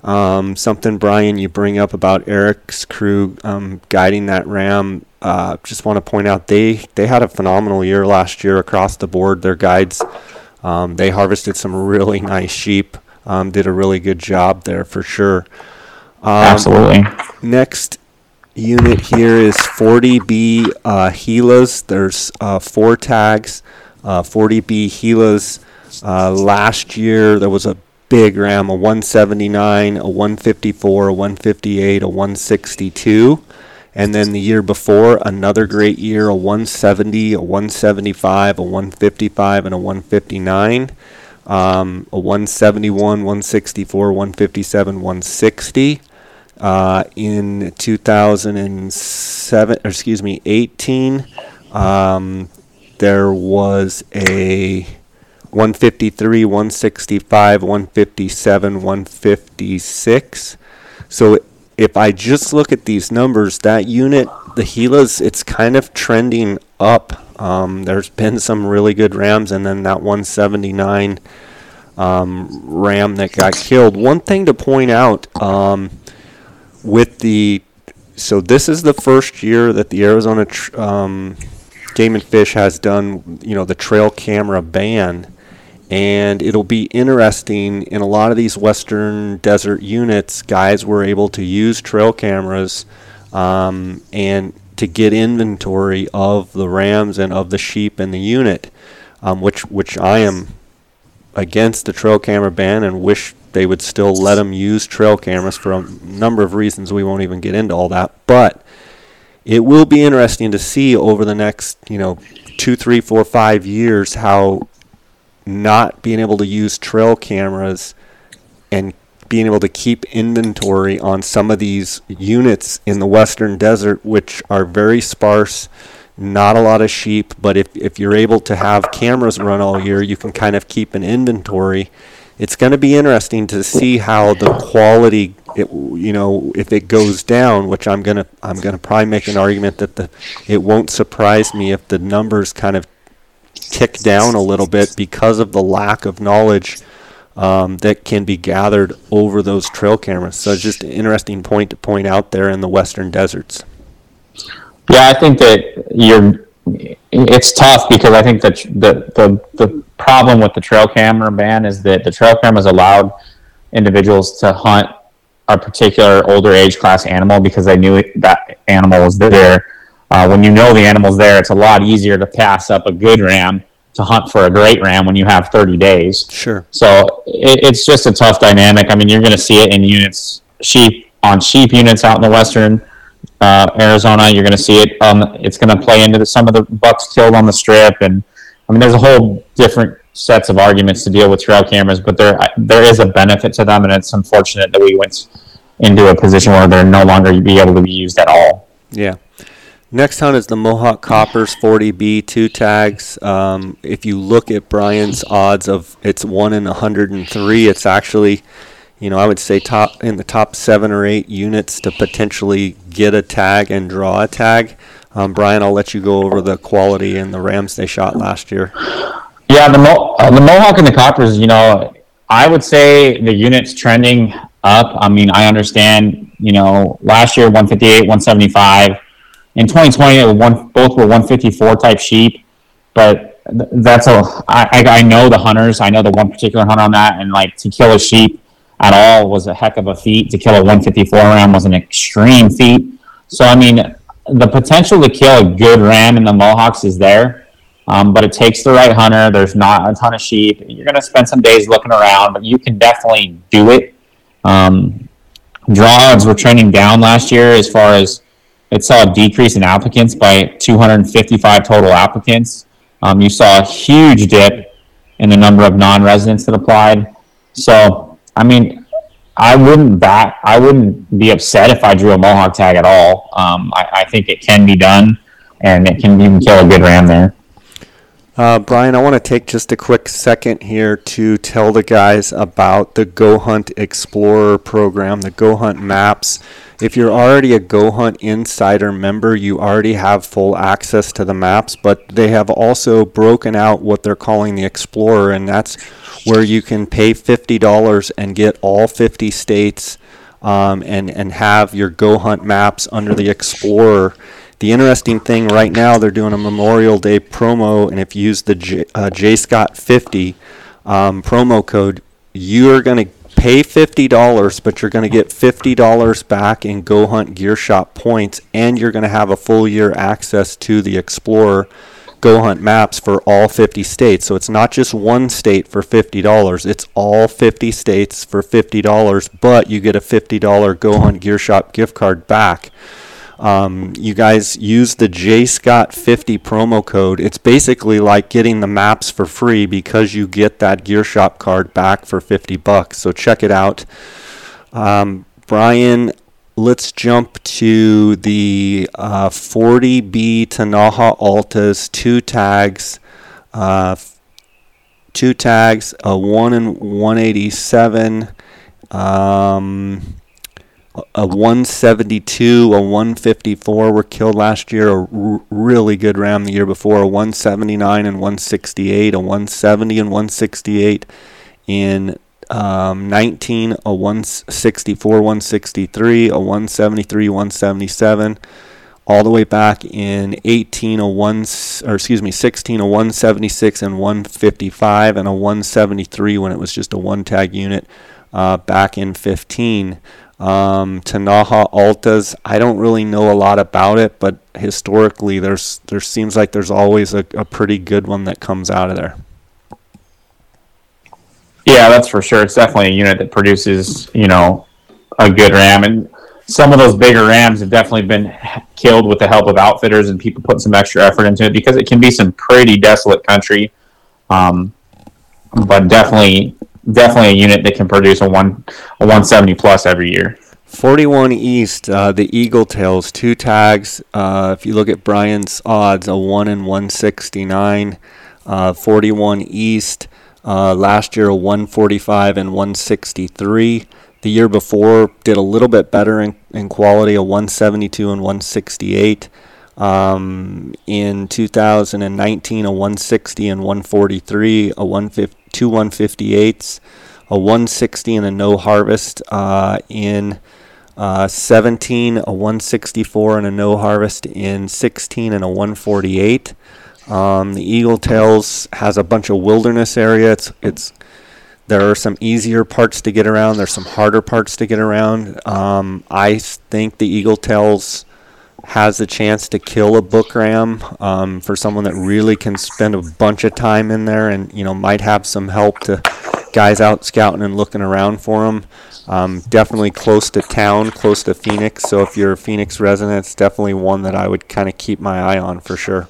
Um, something Brian you bring up about Eric's crew um, guiding that ram uh, just want to point out they they had a phenomenal year last year across the board. Their guides, um, they harvested some really nice sheep. Um, did a really good job there for sure. Um, Absolutely. Next unit here is 40B uh. There's uh, four tags. Uh, 40B Gilas. Uh, last year there was a big ram, a 179, a 154, a 158, a 162. And then the year before, another great year, a 170, a 175, a 155, and a 159. Um, a 171, 164, 157, 160. Uh, in 2007, or excuse me, 18, um, there was a 153, 165, 157, 156. So if I just look at these numbers, that unit, the Gilas, it's kind of trending up. Um, there's been some really good Rams, and then that 179 um, Ram that got killed. One thing to point out um, with the so this is the first year that the Arizona tr- um, Game and Fish has done, you know, the trail camera ban, and it'll be interesting. In a lot of these western desert units, guys were able to use trail cameras um, and to get inventory of the rams and of the sheep in the unit, um, which which I am against the trail camera ban and wish they would still let them use trail cameras for a number of reasons. We won't even get into all that, but it will be interesting to see over the next, you know, two, three, four, five years how not being able to use trail cameras and being able to keep inventory on some of these units in the western desert, which are very sparse, not a lot of sheep. But if, if you're able to have cameras run all year, you can kind of keep an inventory. It's going to be interesting to see how the quality, it, you know, if it goes down, which I'm gonna I'm gonna probably make an argument that the it won't surprise me if the numbers kind of tick down a little bit because of the lack of knowledge um, that can be gathered over those trail cameras. So it's just an interesting point to point out there in the western deserts. Yeah, I think that you're. It's tough because I think that the the the problem with the trail camera ban is that the trail cameras allowed individuals to hunt a particular older age class animal because they knew that animal was there. Uh, when you know the animal's there, it's a lot easier to pass up a good ram to hunt for a great ram when you have 30 days. Sure. So it, it's just a tough dynamic. I mean, you're going to see it in units, sheep on sheep units out in the western uh, Arizona. You're going to see it. Um, it's going to play into the, some of the bucks killed on the strip, and I mean, there's a whole different sets of arguments to deal with trail cameras. But there there is a benefit to them, and it's unfortunate that we went into a position where they're no longer be able to be used at all. Yeah. Next hunt is the Mohawk Coppers 40B two tags. Um, if you look at Brian's odds of it's one in 103, it's actually, you know, I would say top in the top seven or eight units to potentially get a tag and draw a tag. Um, Brian, I'll let you go over the quality and the Rams they shot last year. Yeah, the Mo- uh, the Mohawk and the Coppers, you know, I would say the unit's trending up. I mean, I understand, you know, last year 158, 175 in 2020, it one, both were 154 type sheep, but that's a I, I know the hunters. I know the one particular hunter on that, and like to kill a sheep at all was a heck of a feat. To kill a 154 ram was an extreme feat. So I mean, the potential to kill a good ram in the Mohawks is there, um, but it takes the right hunter. There's not a ton of sheep. You're going to spend some days looking around, but you can definitely do it. Um, were trending down last year as far as it saw a decrease in applicants by 255 total applicants. Um, you saw a huge dip in the number of non-residents that applied. So, I mean, I wouldn't back. I wouldn't be upset if I drew a Mohawk tag at all. Um, I, I, think it can be done, and it can even kill a good ram there. Uh, Brian, I want to take just a quick second here to tell the guys about the Go Hunt Explorer program, the Go Hunt Maps. If you're already a Go Hunt Insider member, you already have full access to the maps, but they have also broken out what they're calling the Explorer, and that's where you can pay $50 and get all 50 states um, and, and have your Go Hunt maps under the Explorer. The interesting thing right now, they're doing a Memorial Day promo, and if you use the J, uh, JScott50 um, promo code, you're going to pay $50, but you're going to get $50 back in Go Hunt Gear Shop points, and you're going to have a full year access to the Explorer Go Hunt maps for all 50 states. So it's not just one state for $50, it's all 50 states for $50, but you get a $50 Go Hunt Gear Shop gift card back. Um, you guys use the JScott50 promo code. It's basically like getting the maps for free because you get that Gear Shop card back for 50 bucks. So check it out. Um, Brian, let's jump to the uh, 40B Tinajas Altas, two tags. Uh, two tags, a 1 and 187. Um, a 172, a 154 were killed last year. A r- really good ram the year before. A 179 and 168, a 170 and 168 in um, 19, a 164, 163, a 173, 177. All the way back in 18, a one, or excuse me, 16, a 176 and 155, and a 173 when it was just a one tag unit uh, back in 15. Um, Tinajas Altas, I don't really know a lot about it, but historically, there's there seems like there's always a, a pretty good one that comes out of there. Yeah, that's for sure. It's definitely a unit that produces, you know, a good ram, and some of those bigger rams have definitely been killed with the help of outfitters and people putting some extra effort into it because it can be some pretty desolate country. Um, but definitely definitely a unit that can produce a one a 170 plus every year. 41 East, uh, the Eagle Tails, two tags. Uh, if you look at Brian's odds, a 1 in 169. Uh, 41 East, uh, last year a 145 and 163. The year before did a little bit better in, in quality, a 172 and 168. Um, in 2019, a 160 and 143, a 150 two 158s, a 160 and a no harvest uh, in uh, 17, a 164 and a no harvest in 16, and a 148. Um, the Eagle Tails has a bunch of wilderness area. It's it's there are some easier parts to get around. There's some harder parts to get around. Um, I think the Eagle Tails has a chance to kill a book ram um, for someone that really can spend a bunch of time in there and you know might have some help to guys out scouting and looking around for them. Um, definitely close to town, close to Phoenix. So if you're a Phoenix resident, it's definitely one that I would kind of keep my eye on for sure.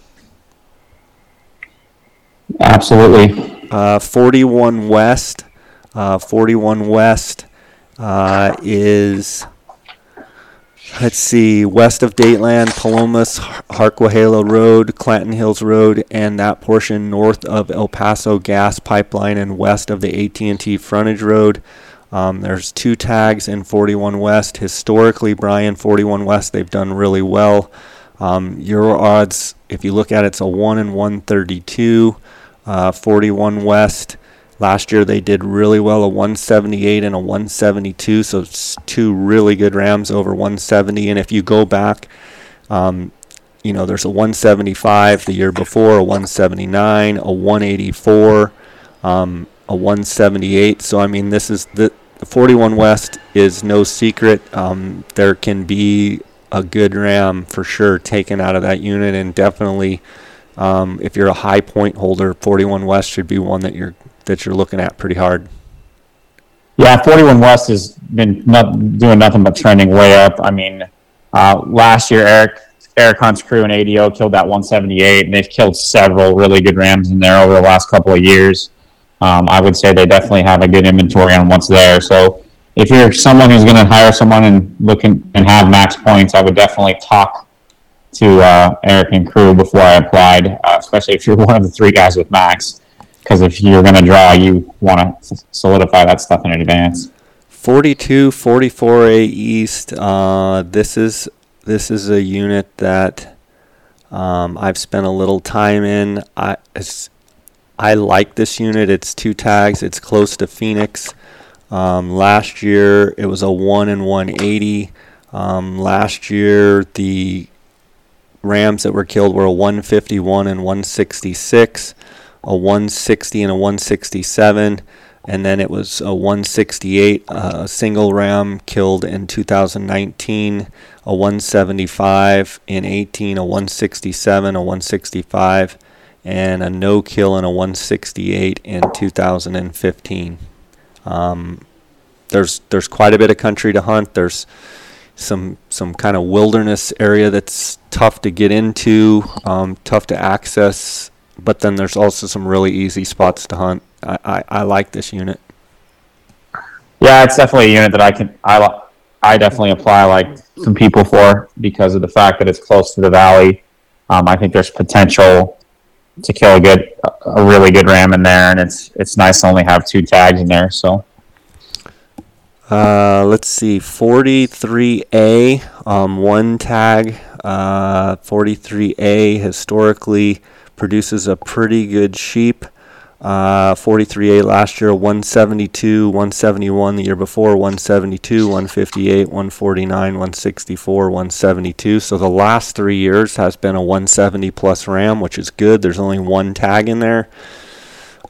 Absolutely. Uh, 41 West. Uh, 41 West uh, is let's see, west of Dateland, Palomas, Harquahala Road, Clanton Hills Road, and that portion north of El Paso Gas Pipeline and west of the AT&T Frontage Road. Um, there's two tags in 41 West. Historically, Brian, 41 West, they've done really well. Um, your odds, if you look at it, it's a 1 in 132. Uh, 41 West Last year they did really well, a 178 and a 172, so it's two really good Rams over 170. And if you go back, um, you know, there's a 175 the year before, a 179, a 184, um, a 178. So I mean, this is the, the 41 West is no secret. Um, there can be a good ram for sure taken out of that unit, and definitely. Um, if you're a high point holder, 41 West should be one that you're that you're looking at pretty hard? Yeah, 41 West has been not, doing nothing but trending way up. I mean, uh, last year, Eric Eric Hunt's crew and ADO killed that 178, and they've killed several really good Rams in there over the last couple of years. Um, I would say they definitely have a good inventory on what's there. So if you're someone who's going to hire someone and looking and have max points, I would definitely talk to uh, Eric and crew before I applied, uh, especially if you're one of the three guys with max because if you're going to draw, you want to solidify that stuff in advance. 42 44A East. Uh, this is this is a unit that um, I've spent a little time in. I I like this unit. It's two tags. It's close to Phoenix. Um, last year it was a one and 180. Um, last year the Rams that were killed were a 151 and 166 a 160 and a 167. and then it was a 168, a single ram killed in 2019, a 175 in 18, a 167, a 165, and a no kill in a 168 in 2015. Um, there's there's quite a bit of country to hunt. There's some some kind of wilderness area that's tough to get into, um, tough to access, but then there's also some really easy spots to hunt. I, I, I like this unit. Yeah, it's definitely a unit that I can I I definitely apply like some people for because of the fact that it's close to the valley. Um, I think there's potential to kill a good a really good ram in there, and it's it's nice to only have two tags in there. So. Uh, let's see, 43A, um, one tag. Uh, 43A historically produces a pretty good sheep. Uh, 43A last year, 172, 171 the year before, 172, 158, 149, 164, 172. So the last three years has been a 170 plus ram, which is good. There's only one tag in there.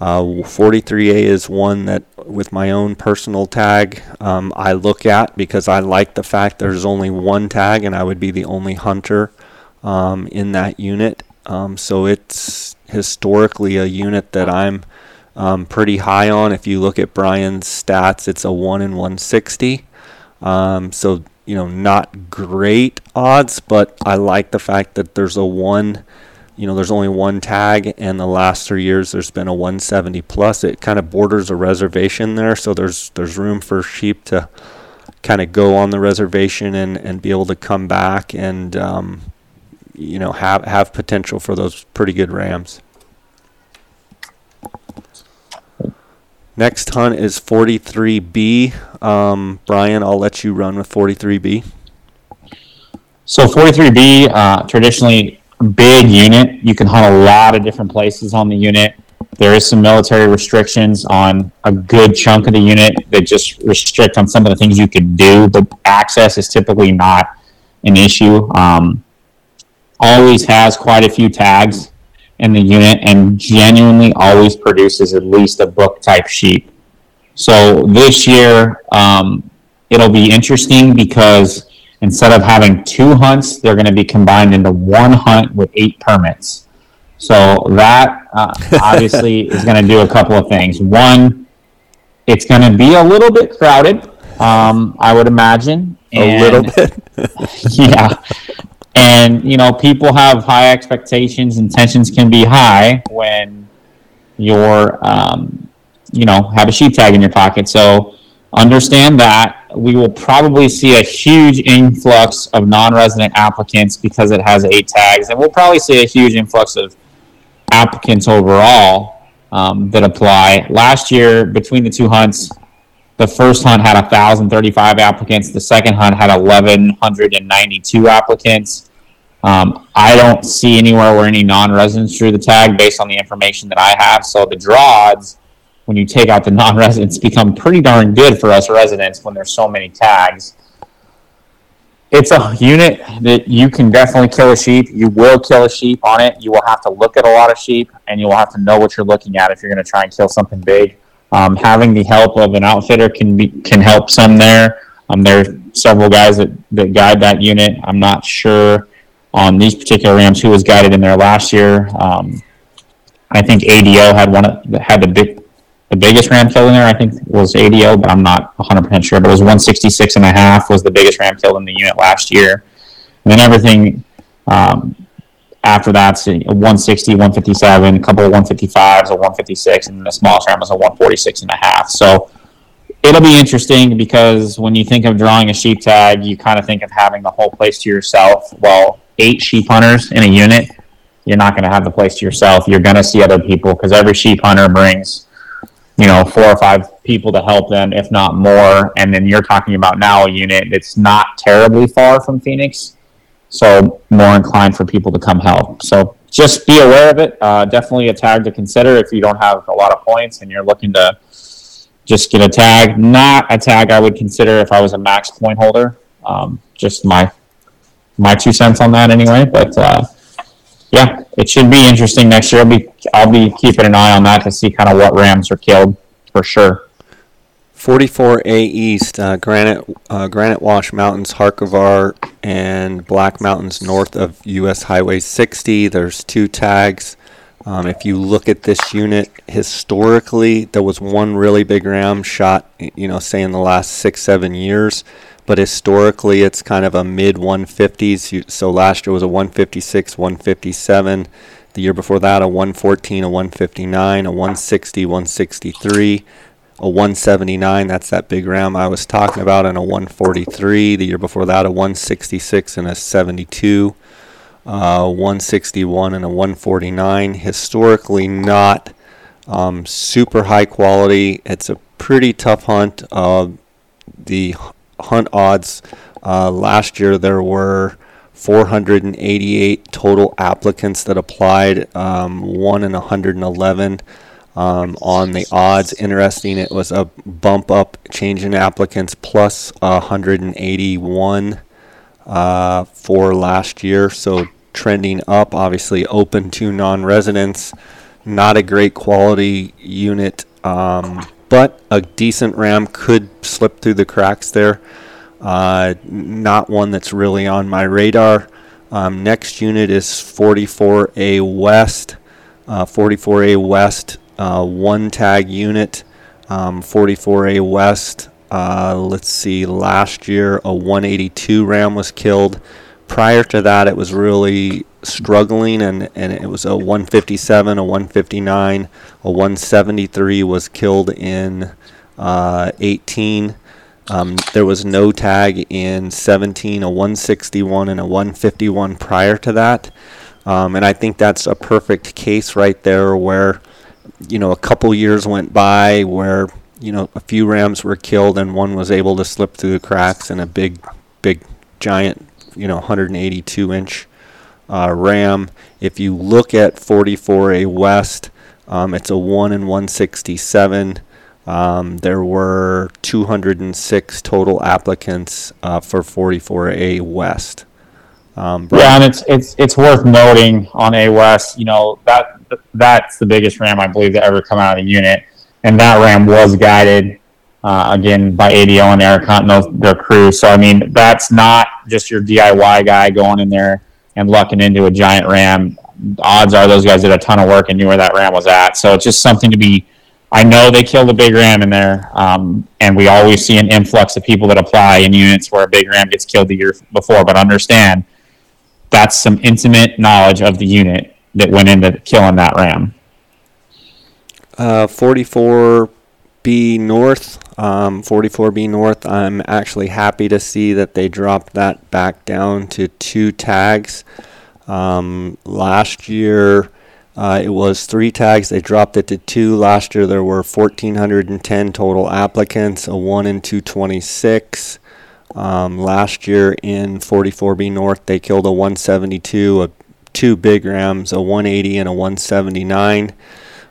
Uh, 43A is one that, with my own personal tag, um, I look at because I like the fact there's only one tag and I would be the only hunter um, in that unit. Um, so it's historically a unit that I'm um, pretty high on. If you look at Brian's stats, it's a 1 in 160. Um, so, you know, not great odds, but I like the fact that there's a 1, you know, there's only one tag, and the last three years there's been a 170 plus. It kind of borders a reservation there, so there's there's room for sheep to kind of go on the reservation and, and be able to come back and um, you know have have potential for those pretty good rams. Next hunt is 43B. Um, Brian, I'll let you run with 43B. So 43B, uh, traditionally big unit. You can hunt a lot of different places on the unit. There is some military restrictions on a good chunk of the unit that just restrict on some of the things you could do. The access is typically not an issue. Um, always has quite a few tags in the unit and genuinely always produces at least a book type sheep. So this year, um, it'll be interesting because instead of having two hunts, they're going to be combined into one hunt with eight permits. So that uh, obviously is going to do a couple of things. One, it's going to be a little bit crowded, um, I would imagine. a little bit. yeah and you know people have high expectations and tensions can be high when you're um, you know have a sheep tag in your pocket. So understand that we will probably see a huge influx of non-resident applicants because it has eight tags. And we'll probably see a huge influx of applicants overall um, that apply. Last year between the two hunts the first hunt had 1,035 applicants. The second hunt had 1,192 applicants. Um, I don't see anywhere where any non-residents drew the tag based on the information that I have. So the draw odds, when you take out the non-residents, become pretty darn good for us residents when there's so many tags. It's a unit that you can definitely kill a sheep. You will kill a sheep on it. You will have to look at a lot of sheep, and you will have to know what you're looking at if you're going to try and kill something big. Um, having the help of an outfitter can be can help some there. Um, there are several guys that, that guide that unit. I'm not sure on these particular rams who was guided in there last year. Um, I think ADO had one of, had the big the biggest ram kill in there. I think was ADO, but I'm not 100 percent sure. But it was 166 and a half was the biggest ram kill in the unit last year. And then everything um, after that's a 160, 157, a couple of 155s, a 156, and then the smallest ram was a 146 and a half. So it'll be interesting because when you think of drawing a sheep tag, you kind of think of having the whole place to yourself. Well, eight sheep hunters in a unit, you're not going to have the place to yourself. You're going to see other people because every sheep hunter brings, you know, four or five people to help them, if not more. And then you're talking about now a unit that's not terribly far from Phoenix so more inclined for people to come help. So just be aware of it. Uh, definitely a tag to consider if you don't have a lot of points and you're looking to just get a tag. Not a tag I would consider if I was a max point holder. Um, just my my two cents on that anyway. But uh, yeah, it should be interesting next year. I'll be I'll be keeping an eye on that to see kind of what Rams are killed for sure. 44A East, uh, Granite uh, Granite Wash Mountains, Harcuvar, and Black Mountains north of US Highway 60. There's two tags. Um, if you look at this unit historically, there was one really big ram shot, you know, say in the last six, seven years. But historically, it's kind of a mid 150s. So last year was a 156, 157. The year before that, a 114, a 159, a 160, 163 a 179. That's that big ram I was talking about, and a 143. The year before that, a 166 and a 72, uh, 161 and a 149. Historically, not um, super high quality. It's a pretty tough hunt. Uh, the hunt odds uh, last year there were 488 total applicants that applied, um, one in 111 um, on the odds. Interesting, it was a bump up change in applicants plus 181 uh, for last year. So trending up, obviously open to non residents. Not a great quality unit, um, but a decent RAM could slip through the cracks there. Uh, not one that's really on my radar. Um, next unit is 44A West. Uh, 44A West uh, one tag unit, um, 44A West. Uh, let's see, last year a 182 ram was killed. Prior to that, it was really struggling, and, and it was a 157, a 159, a 173 was killed in uh, 18. Um, there was no tag in 17, a 161, and a 151 prior to that. Um, and I think that's a perfect case right there where you know, a couple years went by where you know a few rams were killed and one was able to slip through the cracks and a big, big, giant, you know, 182 inch uh, ram. If you look at 44A West, um, it's a one in 167. Um, there were 206 total applicants uh, for 44A West. Um, yeah, and it's it's it's worth noting on A West, you know that that's the biggest ram I believe to ever come out of the unit, and that ram was guided uh, again by ADO and Aerocont and their crew. So I mean, that's not just your DIY guy going in there and lucking into a giant ram. Odds are those guys did a ton of work and knew where that ram was at. So it's just something to be. I know they killed a big ram in there, um, and we always see an influx of people that apply in units where a big ram gets killed the year before. But understand, that's some intimate knowledge of the unit that went into killing that ram. Uh, 44B North. Um, 44B North. I'm actually happy to see that they dropped that back down to two tags. Um, last year, uh, it was three tags. They dropped it to two. Last year, there were 1,410 total applicants, a 1 in 226. Um, last year in 44B North, they killed a 172, a two big rams, a 180 and a 179.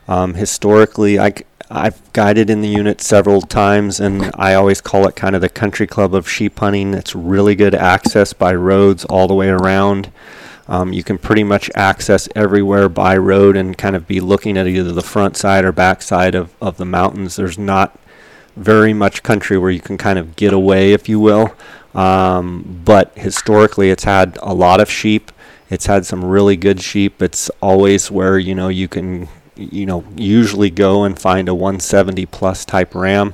Um, historically, I, I've guided in the unit several times, and I always call it kind of the country club of sheep hunting. It's really good access by roads all the way around. Um, you can pretty much access everywhere by road and kind of be looking at either the front side or back side of, of the mountains. There's not very much country where you can kind of get away, if you will. Um, but historically, it's had a lot of sheep. It's had some really good sheep. It's always where you know you can you know usually go and find a 170 plus type ram.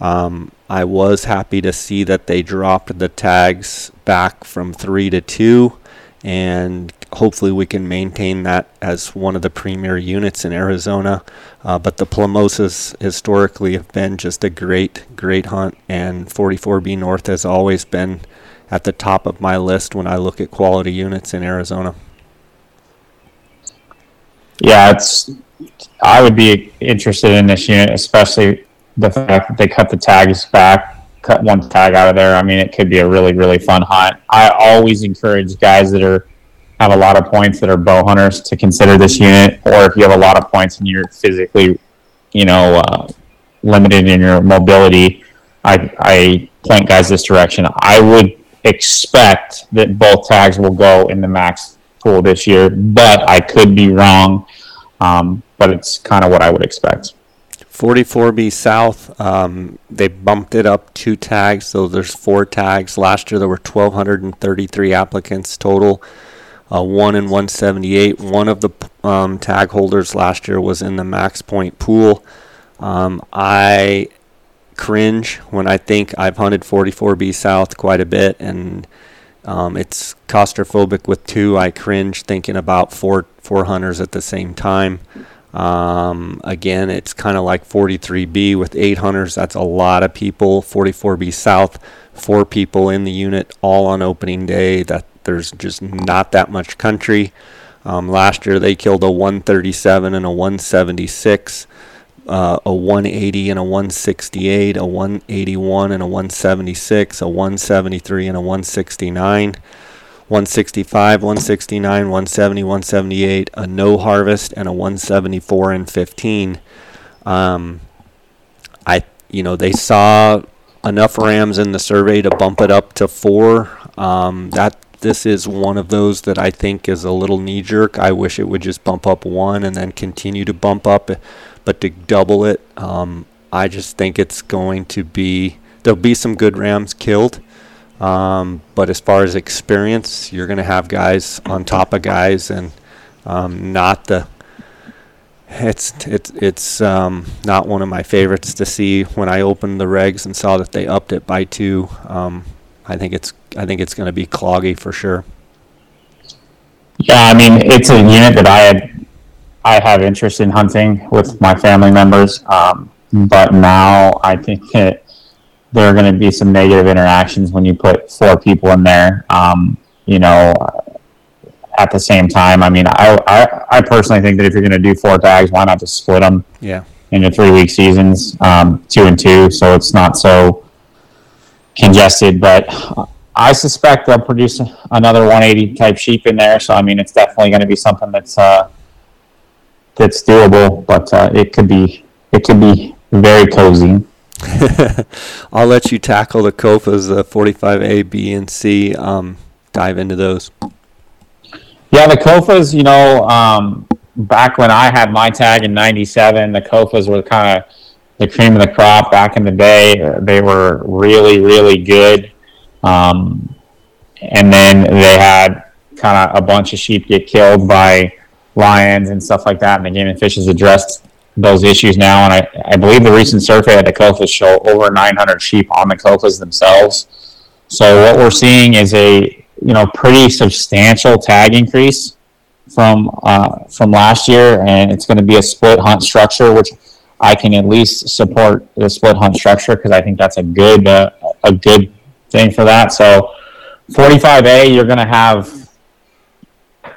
Um, I was happy to see that they dropped the tags back from three to two, and hopefully we can maintain that as one of the premier units in Arizona. Uh, but the Plomosas historically have been just a great, great hunt, and 44B North has always been at the top of my list when I look at quality units in Arizona. Yeah, it's. I would be interested in this unit, especially the fact that they cut the tags back, cut one tag out of there. I mean, it could be a really, really fun hunt. I always encourage guys that are have a lot of points that are bow hunters to consider this unit, or if you have a lot of points and you're physically, you know, uh, limited in your mobility, I I point guys this direction. I would expect that both tags will go in the max pool this year, but I could be wrong. Um, but it's kind of what I would expect. 44B South, um, they bumped it up two tags, so there's four tags. Last year there were 1,233 applicants total, uh, one in 178. One of the um, tag holders last year was in the Max Point pool. Um, I cringe when I think I've hunted 44B South quite a bit, and um, it's claustrophobic with two. I cringe thinking about four four hunters at the same time. Um, again, it's kind of like 43B with eight hunters. That's a lot of people. 44B South, four people in the unit, all on opening day. That there's just not that much country. Um, last year they killed a 137 and a 176, uh, a 180 and a 168, a 181 and a 176, a 173 and a 169. 165, 169, 170, 178, a no harvest, and a 174 and 15. Um, I, you know, they saw enough rams in the survey to bump it up to four. Um, that this is one of those that I think is a little knee jerk. I wish it would just bump up one and then continue to bump up, but to double it, um, I just think it's going to be there'll be some good rams killed. Um, but as far as experience, you're going to have guys on top of guys, and um, not the. It's it's it's um, not one of my favorites to see when I opened the regs and saw that they upped it by two. Um, I think it's I think it's going to be cloggy for sure. Yeah, I mean it's a unit that I had I have interest in hunting with my family members, um, but now I think it there are going to be some negative interactions when you put four people in there. Um, you know, at the same time, I mean, I, I, I personally think that if you're going to do four tags, why not just split them? Yeah. Into three week seasons, um, two and two, so it's not so congested. But I suspect they'll produce another 180 type sheep in there. So I mean, it's definitely going to be something that's uh, that's doable, but uh, it could be it could be very cozy. I'll let you tackle the Kofas, the 45A, B, and C. Um, dive into those. Yeah, the Kofas, you know, um, back when I had my tag in 97, the Kofas were kind of the cream of the crop back in the day. They were really, really good. Um, and then they had kind of a bunch of sheep get killed by lions and stuff like that. And the Game and Fish has addressed those issues now. And I, I believe the recent survey at the Kofas show over 900 sheep on the Kofas themselves. So what we're seeing is a you know pretty substantial tag increase from uh, from last year, and it's going to be a split hunt structure, which I can at least support the split hunt structure because I think that's a good uh, a good thing for that. So 45A, you're going to have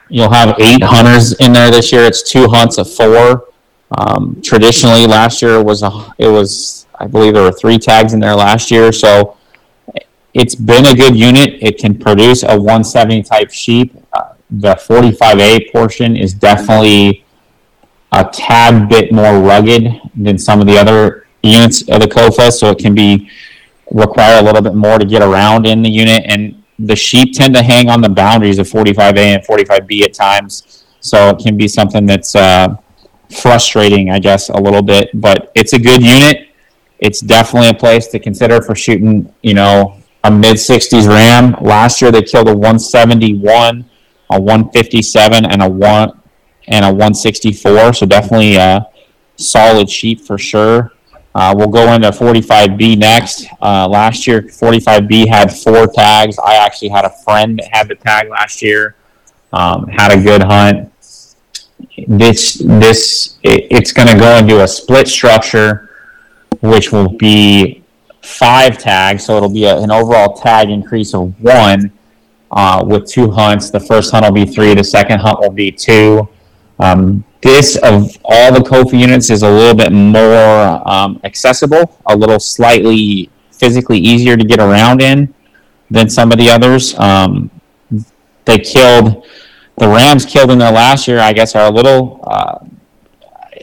you'll have eight hunters in there this year. It's two hunts of four. Um, traditionally, last year was a, it was I believe there were three tags in there last year, so it's been a good unit. It can produce a 170 type sheep. Uh, the 45A portion is definitely a tad bit more rugged than some of the other units of the Kofa, so it can be require a little bit more to get around in the unit. And the sheep tend to hang on the boundaries of 45A and 45B at times, so it can be something that's uh, frustrating, I guess, a little bit, but it's a good unit. It's definitely a place to consider for shooting, you know, a mid 60s Ram. Last year they killed a 171, a 157, and a one and a 164. So definitely a solid sheep for sure. Uh, we'll go into 45B next. Uh, last year, 45B had four tags. I actually had a friend that had the tag last year. Um, had a good hunt this this it, it's going to go into a split structure, which will be five tags. So it'll be a, an overall tag increase of one uh, with two hunts. The first hunt will be three. The second hunt will be two. Um, this of all the Kofa units is a little bit more um, accessible, a little slightly physically easier to get around in than some of the others. Um, they killed the Rams killed in there last year, I guess, are a little uh,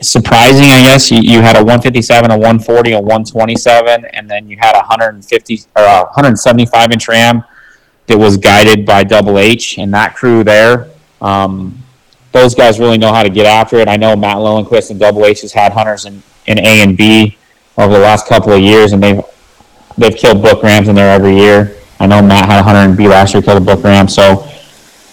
surprising. I guess you, you had a 157, a 140, a 127, and then you had a 150 or a 175 inch Ram that was guided by Double H and that crew there. Um, those guys really know how to get after it. I know Matt Lowenquist and Double H has had hunters in in A and B over the last couple of years, and they've they've killed book rams in there every year. I know Matt had a hunter in B last year killed a book ram. So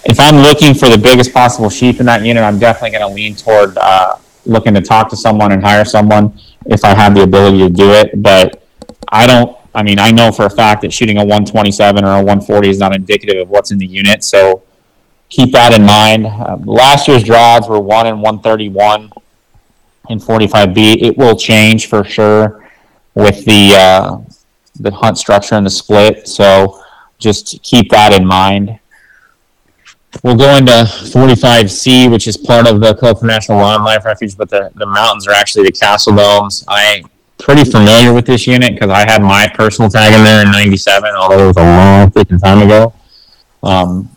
if I'm looking for the biggest possible sheep in that unit, I'm definitely going to lean toward uh, looking to talk to someone and hire someone if I have the ability to do it. But I don't. I mean, I know for a fact that shooting a 127 or a 140 is not indicative of what's in the unit. So keep that in mind. Uh, last year's draws were one and 131 in 45B. It will change for sure with the uh, the hunt structure and the split. So just keep that in mind. We'll go into 45C, which is part of the Kofa National Wildlife Refuge, but the, the mountains are actually the castle domes. I'm pretty familiar with this unit because I had my personal tag in there in 97, although it was a long freaking time ago. Um,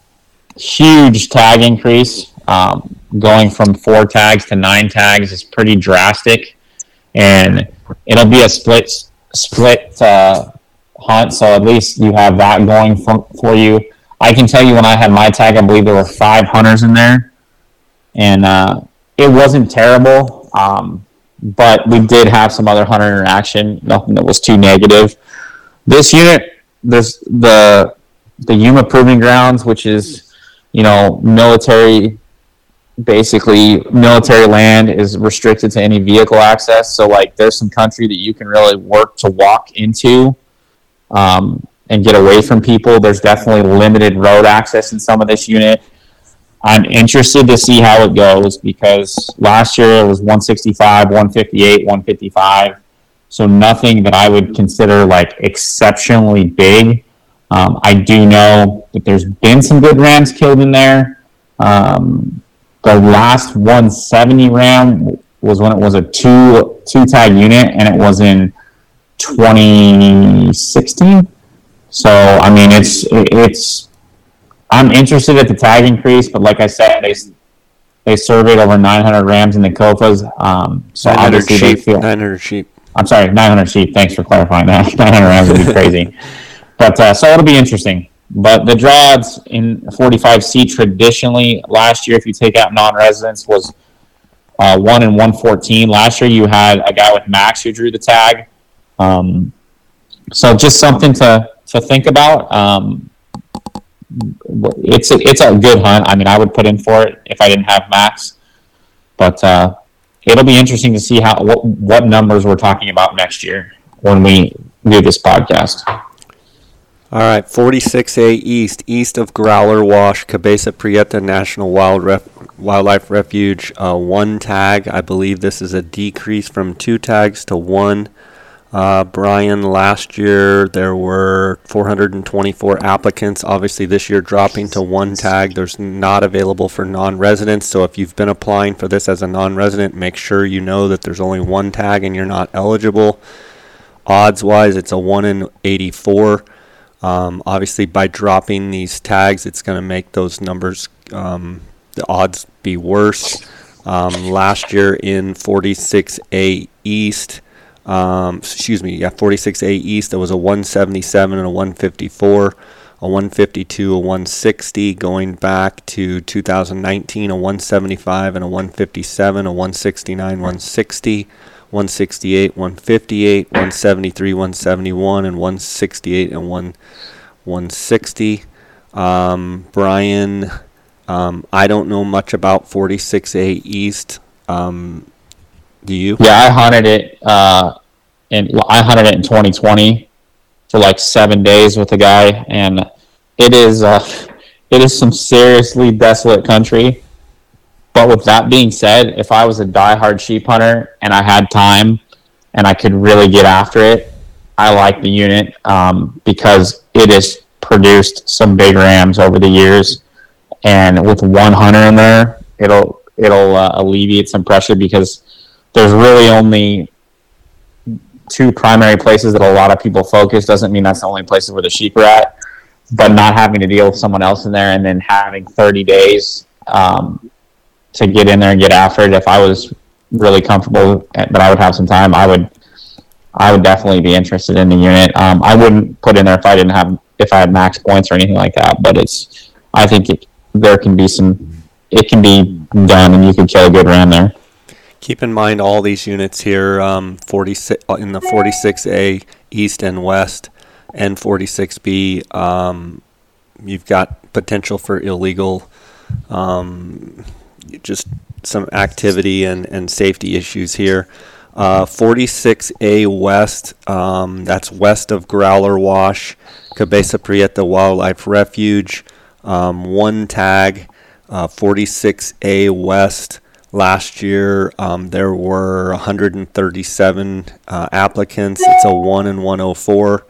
huge tag increase. Um, going from four tags to nine tags is pretty drastic, and it'll be a split split uh, hunt. So at least you have that going for, for you. I can tell you when I had my tag, I believe there were five hunters in there, and uh, it wasn't terrible. Um, but we did have some other hunter interaction. Nothing that was too negative. This unit, there's the the Yuma Proving Grounds, which is you know military basically military land is restricted to any vehicle access. So like there's some country that you can really work to walk into um, and get away from people. There's definitely limited road access in some of this unit. I'm interested to see how it goes because last year it was 165 158 155 so nothing that i would consider like exceptionally big um, i do know that there's been some good rams killed in there um, the last 170 ram was when it was a two two tag unit, and it was in 2016. So I mean, it's it's. I'm interested at the tag increase, but like I said, they they surveyed over 900 rams in the Kofas. Um, so 900 obviously they sheep. feel 900 sheep. I'm sorry, 900 sheep. Thanks for clarifying that. 900 rams would be crazy. But uh, so it'll be interesting. But the draws in 45C traditionally last year, if you take out non-residents, was uh, one in 114. Last year, you had a guy with Max who drew the tag. Um, so just something to to think about. Um, it's a, it's a good hunt. I mean, I would put in for it if I didn't have Max, but uh, it'll be interesting to see how what what numbers we're talking about next year when we do this podcast. All right, 46A East, east of Growler Wash, Cabeza Prieta National Wild Ref- Wildlife Refuge, uh, one tag. I believe this is a decrease from two tags to one. Uh, Brian, last year there were 424 applicants. Obviously, this year dropping to one tag. There's not available for non residents. So, if you've been applying for this as a non resident, make sure you know that there's only one tag and you're not eligible. Odds wise, it's a 1 in 84. Um, obviously, by dropping these tags, it's going to make those numbers, um, the odds be worse. Um, last year in 46A East, um, excuse me, yeah, 46A East, there was a 177 and a 154, a 152, a 160. Going back to 2019, a 175 and a 157, a 169, 160. 168, 158, 173, 171, and 168 and 1 160. Um, Brian, um, I don't know much about 46A East. Um, do you? Yeah, I hunted it. Uh, and I hunted it in 2020 for like seven days with a guy, and it is uh, it is some seriously desolate country. But with that being said, if I was a diehard sheep hunter and I had time and I could really get after it, I like the unit um, because it has produced some big rams over the years, and with one hunter in there, it'll it'll uh, alleviate some pressure because there's really only two primary places that a lot of people focus. Doesn't mean that's the only places where the sheep are at, but not having to deal with someone else in there and then having 30 days um, to get in there and get after it. If I was really comfortable that I would have some time, I would I would definitely be interested in the unit. Um, I wouldn't put in there if I didn't have if I had max points or anything like that. But it's I think it, there can be some it can be done and you can kill a good ram there. Keep in mind all these units here, um, 46 uh, in the 46A East and West, and 46B. Um, you've got potential for illegal, um, just some activity and, and safety issues here. Uh, 46A West, um, that's west of Growler Wash, Cabeza Prieta Wildlife Refuge, um, one tag, uh, 46A West. Last year, um, there were 137 uh, applicants. It's a 1 and 104.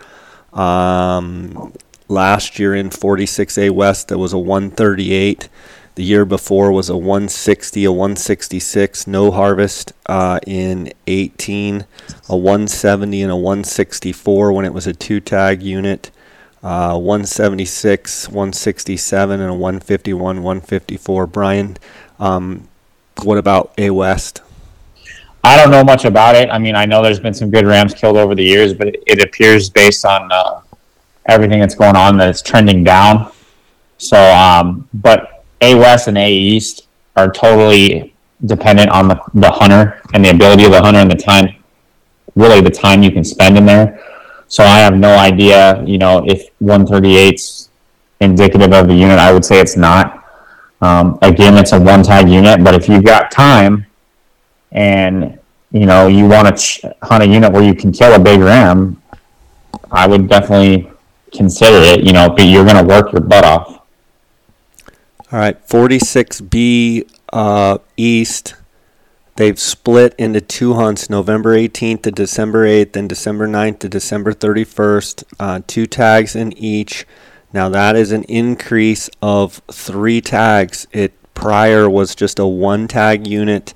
Um, last year in 46A West, there was a 138. The year before was a 160, a 166, no harvest uh, in 18, a 170 and a 164 when it was a two tag unit, uh, 176, 167, and a 151, 154. Brian, um, what about A West? I don't know much about it. I mean, I know there's been some good rams killed over the years, but it, appears based on uh, everything that's going on that it's trending down. So, um, but a West and A East are totally dependent on the, the hunter and the ability of the hunter and the time, really the time you can spend in there. So I have no idea, you know, if 138's indicative of the unit. I would say it's not. Um, again, it's a one tag unit, but if you've got time and you know you want to ch- hunt a unit where you can kill a big ram, I would definitely consider it. You know, but you're going to work your butt off. All right, 46B uh, East. They've split into two hunts November 18th to December 8th and December 9th to December 31st. Uh, two tags in each. Now, that is an increase of three tags. It prior was just a one tag unit.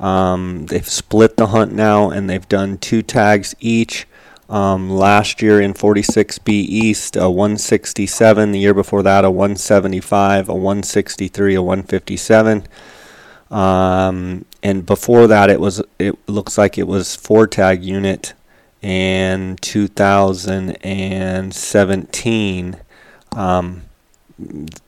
Um, they've split the hunt now and they've done two tags each. Um, last year in 46B East, a 167. The year before that, a 175, a 163, a 157. Um, and before that, it was it looks like it was four tag unit, and 2017. Um,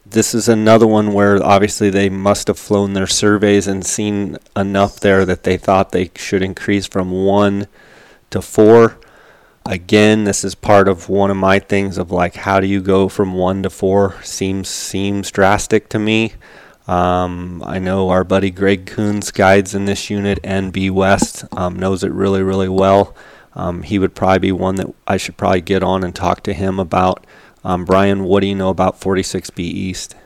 this is another one where obviously they must have flown their surveys and seen enough there that they thought they should increase from one to four again this is part of one of my things of like how do you go from one to four seems seems drastic to me. Um, I know our buddy Greg Coons guides in this unit and B West um, knows it really really well. Um, he would probably be one that I should probably get on and talk to him about. Um, Brian what do you know about 46B East?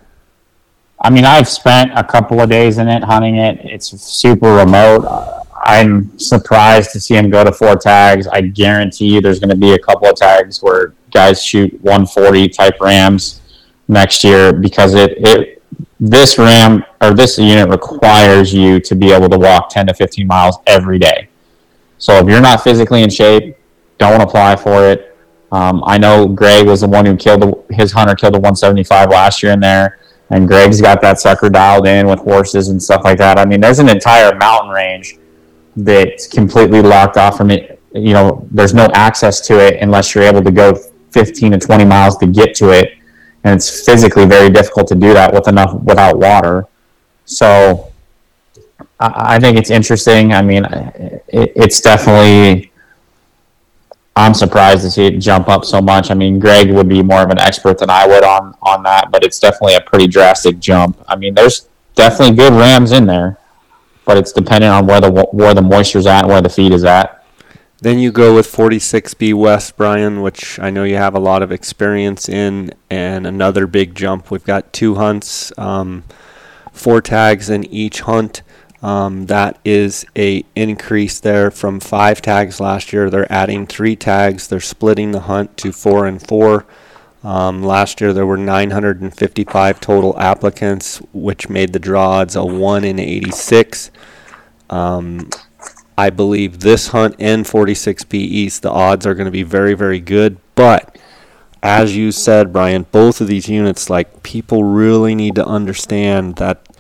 I mean I've spent a couple of days in it hunting it. It's super remote I'm surprised to see him go to four tags. I guarantee you there's going to be a couple of tags where guys shoot 140 type rams next year because it, it this ram or this unit requires you to be able to walk 10 to 15 miles every day. So if you're not physically in shape, don't apply for it. Um, I know Greg was the one who killed the, his hunter killed a 175 last year in there, and Greg's got that sucker dialed in with horses and stuff like that. I mean, there's an entire mountain range that's completely locked off from it. You know, there's no access to it unless you're able to go 15 to 20 miles to get to it, and it's physically very difficult to do that with enough without water. So, I, I think it's interesting. I mean, it, it's definitely. I'm surprised to see it jump up so much. I mean, Greg would be more of an expert than I would on on that, but it's definitely a pretty drastic jump. I mean, there's definitely good rams in there but it's dependent on where the where the moisture's at and where the feed is at. Then you go with 46B West, Brian, which I know you have a lot of experience in, and another big jump. We've got two hunts, um, four tags in each hunt. Um, that is a increase there from five tags last year. They're adding three tags. They're splitting the hunt to four and four. Um, last year there were 955 total applicants, which made the draw odds a 1 in 86. Um, I believe this hunt and 46B East, the odds are going to be very, very good. But as you said, Brian, both of these units, like people really need to understand that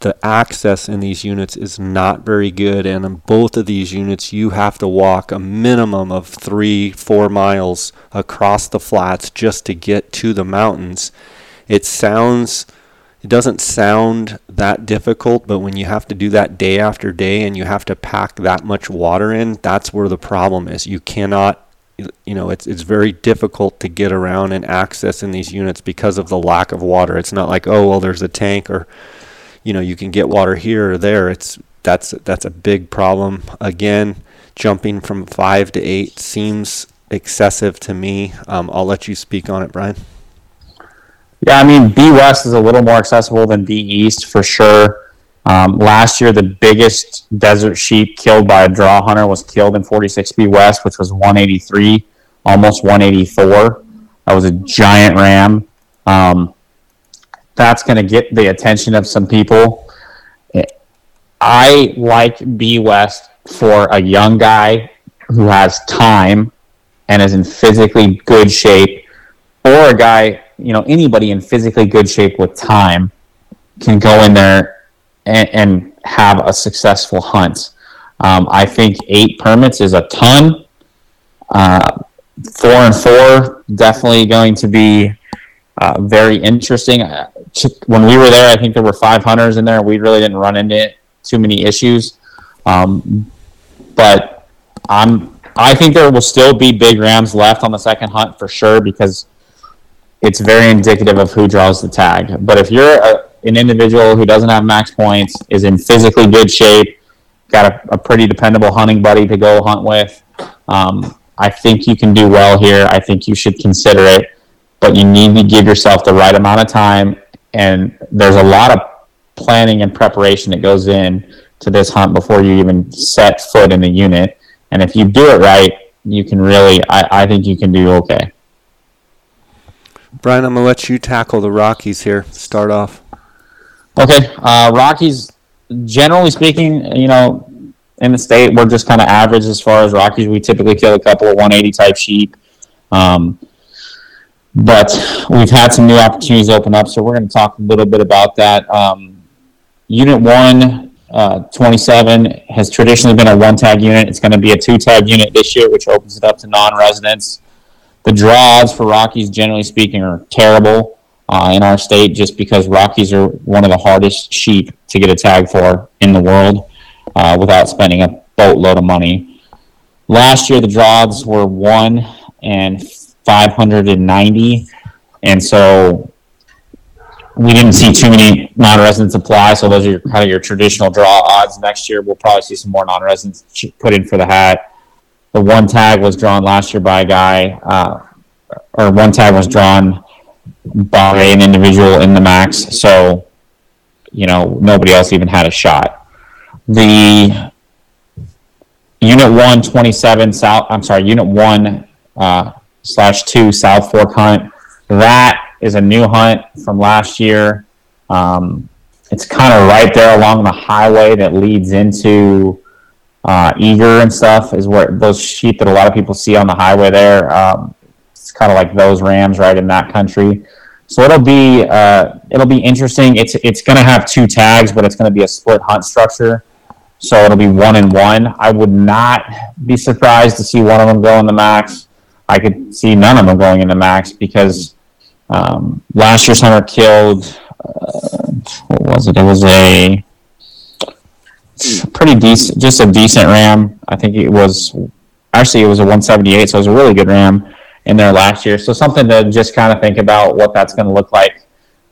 the access in these units is not very good. And in both of these units, you have to walk a minimum of three, four miles across the flats just to get to the mountains. It sounds it doesn't sound that difficult, but when you have to do that day after day and you have to pack that much water in, that's where the problem is. You cannot you know, it's it's very difficult to get around and access in these units because of the lack of water. It's not like, oh well there's a tank or you know, you can get water here or there. It's that's that's a big problem. Again, jumping from five to eight seems excessive to me. Um, I'll let you speak on it, Brian. Yeah, I mean, B West is a little more accessible than B East for sure. Um, last year, the biggest desert sheep killed by a draw hunter was killed in 46B West, which was 183, almost 184. That was a giant ram. Um, that's going to get the attention of some people. I like B West for a young guy who has time and is in physically good shape, or a guy you know anybody in physically good shape with time can go in there and, and have a successful hunt. Um, I think eight permits is a ton. Uh, four and four definitely going to be uh, very interesting. When we were there, I think there were five hunters in there. We really didn't run into too many issues, um, but I'm I think there will still be big rams left on the second hunt for sure because it's very indicative of who draws the tag. But if you're a, an individual who doesn't have max points, is in physically good shape, got a, a pretty dependable hunting buddy to go hunt with, um, I think you can do well here. I think you should consider it, but you need to give yourself the right amount of time. And there's a lot of planning and preparation that goes in to this hunt before you even set foot in the unit. And if you do it right, you can really, I, I think you can do okay. Brian, I'm gonna let you tackle the Rockies here. Start off. Okay, uh, Rockies. Generally speaking, you know, in the state, we're just kind of average as far as Rockies. We typically kill a couple of 180 type sheep, um, but we've had some new opportunities open up, so we're going to talk a little bit about that. Um, unit one, uh, 27 has traditionally been a one tag unit. It's going to be a two tag unit this year, which opens it up to non residents. The draws for Rockies, generally speaking, are terrible uh, in our state just because Rockies are one of the hardest sheep to get a tag for in the world uh, without spending a boatload of money. Last year, the draws were one and 590, and so we didn't see too many non-residents apply. So those are your, kind of your traditional draw odds. Next year, we'll probably see some more non-residents put in for the hat the one tag was drawn last year by a guy, uh, or one tag was drawn by an individual in the max. So, you know, nobody else even had a shot. The Unit 127 South, I'm sorry, Unit 1 uh, slash 2 South Fork Hunt, that is a new hunt from last year. Um, it's kind of right there along the highway that leads into uh, Eagar and stuff is where those sheep that a lot of people see on the highway there. Um, it's kind of like those rams right in that country. So it'll be uh, it'll be interesting. It's it's going to have two tags, but it's going to be a split hunt structure. So it'll be one and one. I would not be surprised to see one of them go in the max. I could see none of them going into max because um, last year's hunter killed. Uh, what was it? It was a pretty decent, just a decent RAM. I think it was actually it was a 178, so it was a really good RAM in there last year. So something to just kind of think about what that's going to look like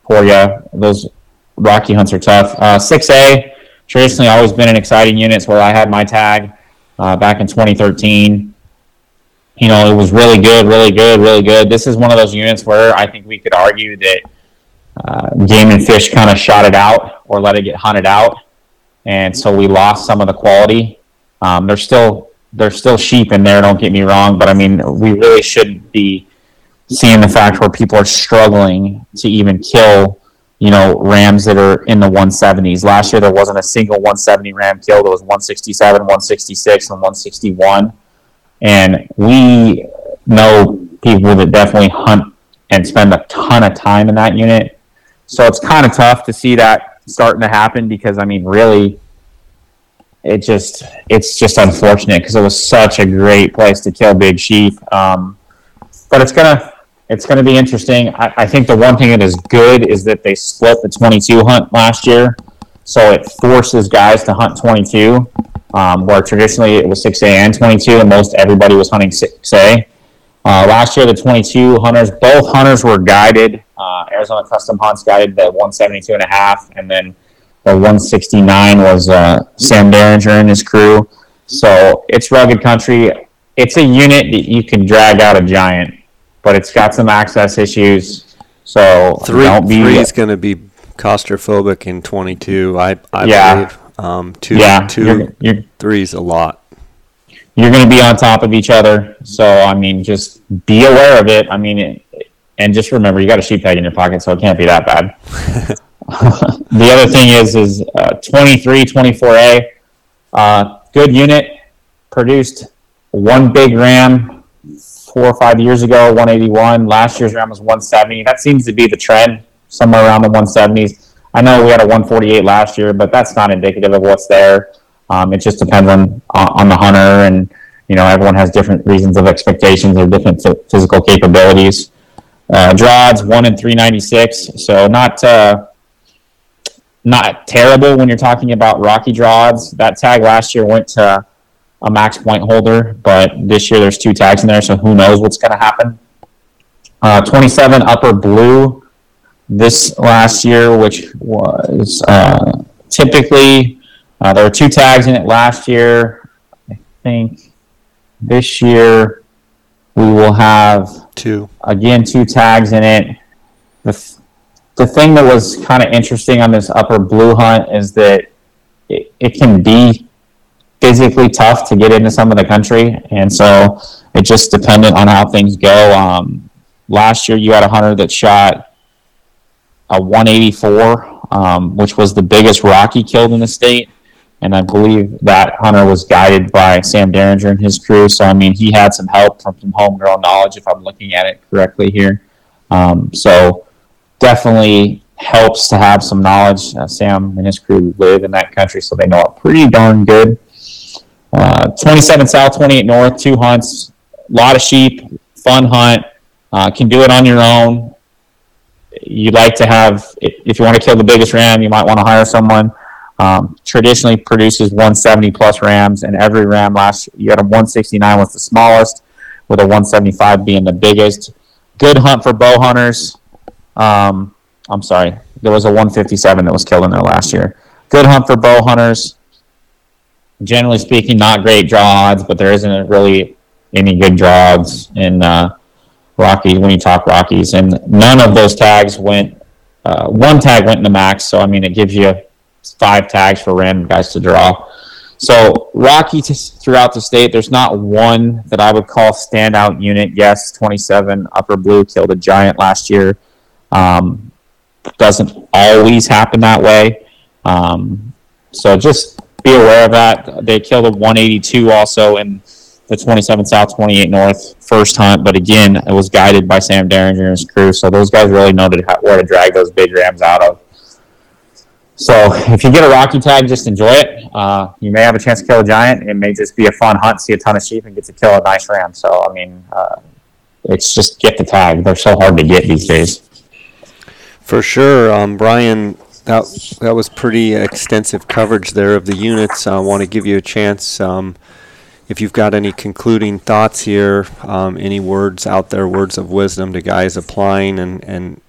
for you. Those Rocky hunts are tough. Uh, 6A traditionally always been an exciting unit. It's where I had my tag uh, back in 2013. You know, it was really good, really good, really good. This is one of those units where I think we could argue that uh, game and fish kind of shot it out or let it get hunted out and so we lost some of the quality. Um, there's still there's still sheep in there. Don't get me wrong, but I mean we really shouldn't be seeing the fact where people are struggling to even kill you know rams that are in the 170s. Last year there wasn't a single 170 ram killed. There was 167, 166, and 161, and we know people that definitely hunt and spend a ton of time in that unit. So it's kind of tough to see that starting to happen because I mean, really, it just it's just unfortunate because it was such a great place to kill big sheep. Um, but it's gonna it's to be interesting. I, I think the one thing that is good is that they split the 22 hunt last year, so it forces guys to hunt 22, um, where traditionally it was 6A and 22, and most everybody was hunting 6A. Uh, last year, the 22 hunters, both hunters were guided. Uh, Arizona Custom Hunts guided the 172 and a half, and then the 169 was uh, Sam Derringer and his crew. So it's rugged country. It's a unit that you can drag out a giant, but it's got some access issues. So Three, don't be three is going to be claustrophobic in 22. I, I Yeah. believe. Um, two, yeah, two, you're, you're three's a lot. you're going to be on top of each other. So I mean, just be aware of it. I mean, it, and just remember, you got a sheep tag in your pocket, so it can't be that bad. the other thing is, is uh, 23, 24A, uh, good unit, produced one big ram four or five years ago, 181. Last year's ram was 170. That seems to be the trend, somewhere around the 170s. I know we had a 148 last year, but that's not indicative of what's there. Um, it just depends on on the hunter, and you know everyone has different reasons of expectations or different phy- physical capabilities. Uh, one and 396, so not uh, not terrible when you're talking about Rocky Drods. That tag last year went to a max point holder, but this year there's two tags in there, so who knows what's going to happen. Uh, 27 upper blue this last year, which was uh, typically uh, there were two tags in it last year. I think this year we will have Two. again two tags in it. The, th- the thing that was kind of interesting on this upper blue hunt is that it, it can be physically tough to get into some of the country, and so it just depended on how things go. Um, last year, you had a hunter that shot a 184, um, which was the biggest Rocky killed in the state. And I believe that hunter was guided by Sam Derringer and his crew. So, I mean, he had some help from some homegrown knowledge, if I'm looking at it correctly here. Um, so, definitely helps to have some knowledge. Uh, Sam and his crew live in that country, so they know it pretty darn good. Uh, 27 South, 28 North, two hunts, a lot of sheep, fun hunt. Uh, can do it on your own. You like to have, if if you want to kill the biggest ram, you might want to hire someone. Um, traditionally produces 170 plus rams, and every ram last you had a 169 was the smallest, with a 175 being the biggest. Good hunt for bow hunters. Um, I'm sorry, there was a 157 that was killed in there last year. Good hunt for bow hunters. Generally speaking, not great draw odds, but there isn't really any good draw odds in uh, Rockies when you talk Rockies, and none of those tags went. Uh, one tag went in the max, so I mean it gives you five tags for random guys to draw. So Rocky t- throughout the state, there's not one that I would call standout unit. Yes, 27 Upper Blue killed a giant last year. Um, doesn't always happen that way. Um, so just be aware of that. They killed a 182 also in the 27 South, 28 North first hunt, but again, it was guided by Sam Derringer and his crew. So those guys really know where to drag those big rams out of. So if you get a Rocky tag, just enjoy it. Uh, you may have a chance to kill a giant. It may just be a fun hunt, see a ton of sheep, and get to kill a nice ram. So I mean, uh, it's just get the tag. They're so hard to get these days. For sure, um, Brian. That that was pretty extensive coverage there of the units. I want to give you a chance. Um, if you've got any concluding thoughts here, um, any words out there, words of wisdom to guys applying and and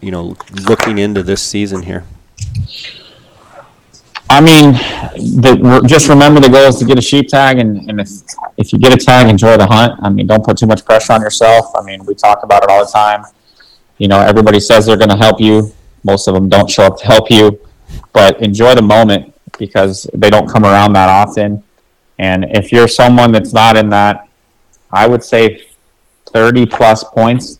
you know looking into this season here. I mean, the, just remember the goal is to get a sheep tag, and, and if, if you get a tag, enjoy the hunt. I mean, don't put too much pressure on yourself. I mean, we talk about it all the time. You know, everybody says they're going to help you. Most of them don't show up to help you, but enjoy the moment because they don't come around that often. And if you're someone that's not in that, I would say 30 plus points,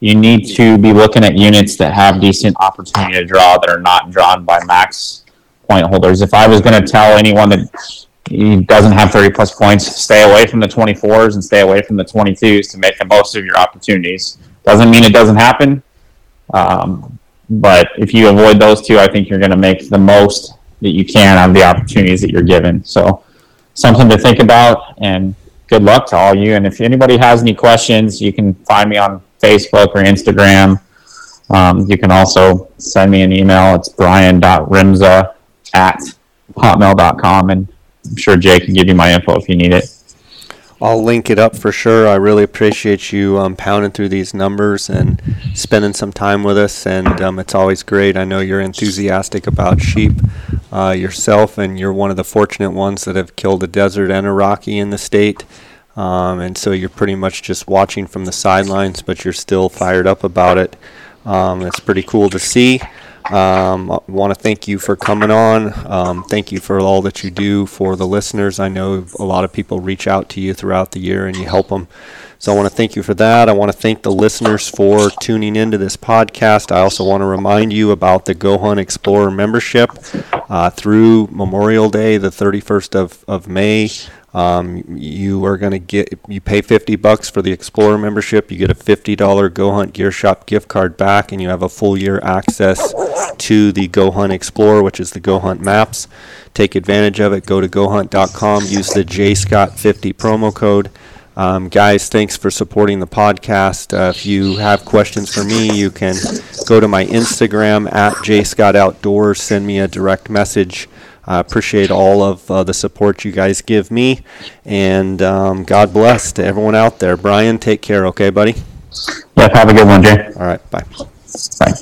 you need to be looking at units that have decent opportunity to draw that are not drawn by max point holders. If I was going to tell anyone that he doesn't have 30 plus points, stay away from the 24s and stay away from the 22s to make the most of your opportunities. Doesn't mean it doesn't happen, um, but if you avoid those two, I think you're going to make the most that you can of the opportunities that you're given. So, something to think about, and good luck to all you. And if anybody has any questions, you can find me on Facebook or Instagram. Um, you can also send me an email. It's brian.rimza at hotmail.com, and I'm sure Jay can give you my info if you need it. I'll link it up for sure. I really appreciate you um, pounding through these numbers and spending some time with us. And um, it's always great. I know you're enthusiastic about sheep uh, yourself, and you're one of the fortunate ones that have killed a desert and a Rocky in the state. Um, and so you're pretty much just watching from the sidelines, but you're still fired up about it. Um, it's pretty cool to see. Um, I want to thank you for coming on. Um, thank you for all that you do for the listeners. I know a lot of people reach out to you throughout the year and you help them. So I want to thank you for that. I want to thank the listeners for tuning into this podcast. I also want to remind you about the Go Hunt Explorer membership uh, through Memorial Day, the 31st of, of May. Um, you are going to get you pay 50 bucks for the Explorer membership. You get a $50 Go Hunt Gear Shop gift card back, and you have a full year access to the Go Hunt Explorer, which is the Go Hunt maps. Take advantage of it. Go to GoHunt.com. Use the JScott50 promo code. Um, guys, thanks for supporting the podcast. Uh, if you have questions for me, you can go to my Instagram at JScottOutdoors. Send me a direct message. I appreciate all of uh, the support you guys give me, and um, God bless to everyone out there. Brian, take care, okay, buddy? Yeah, have a good one, Jay. All right, bye. Bye.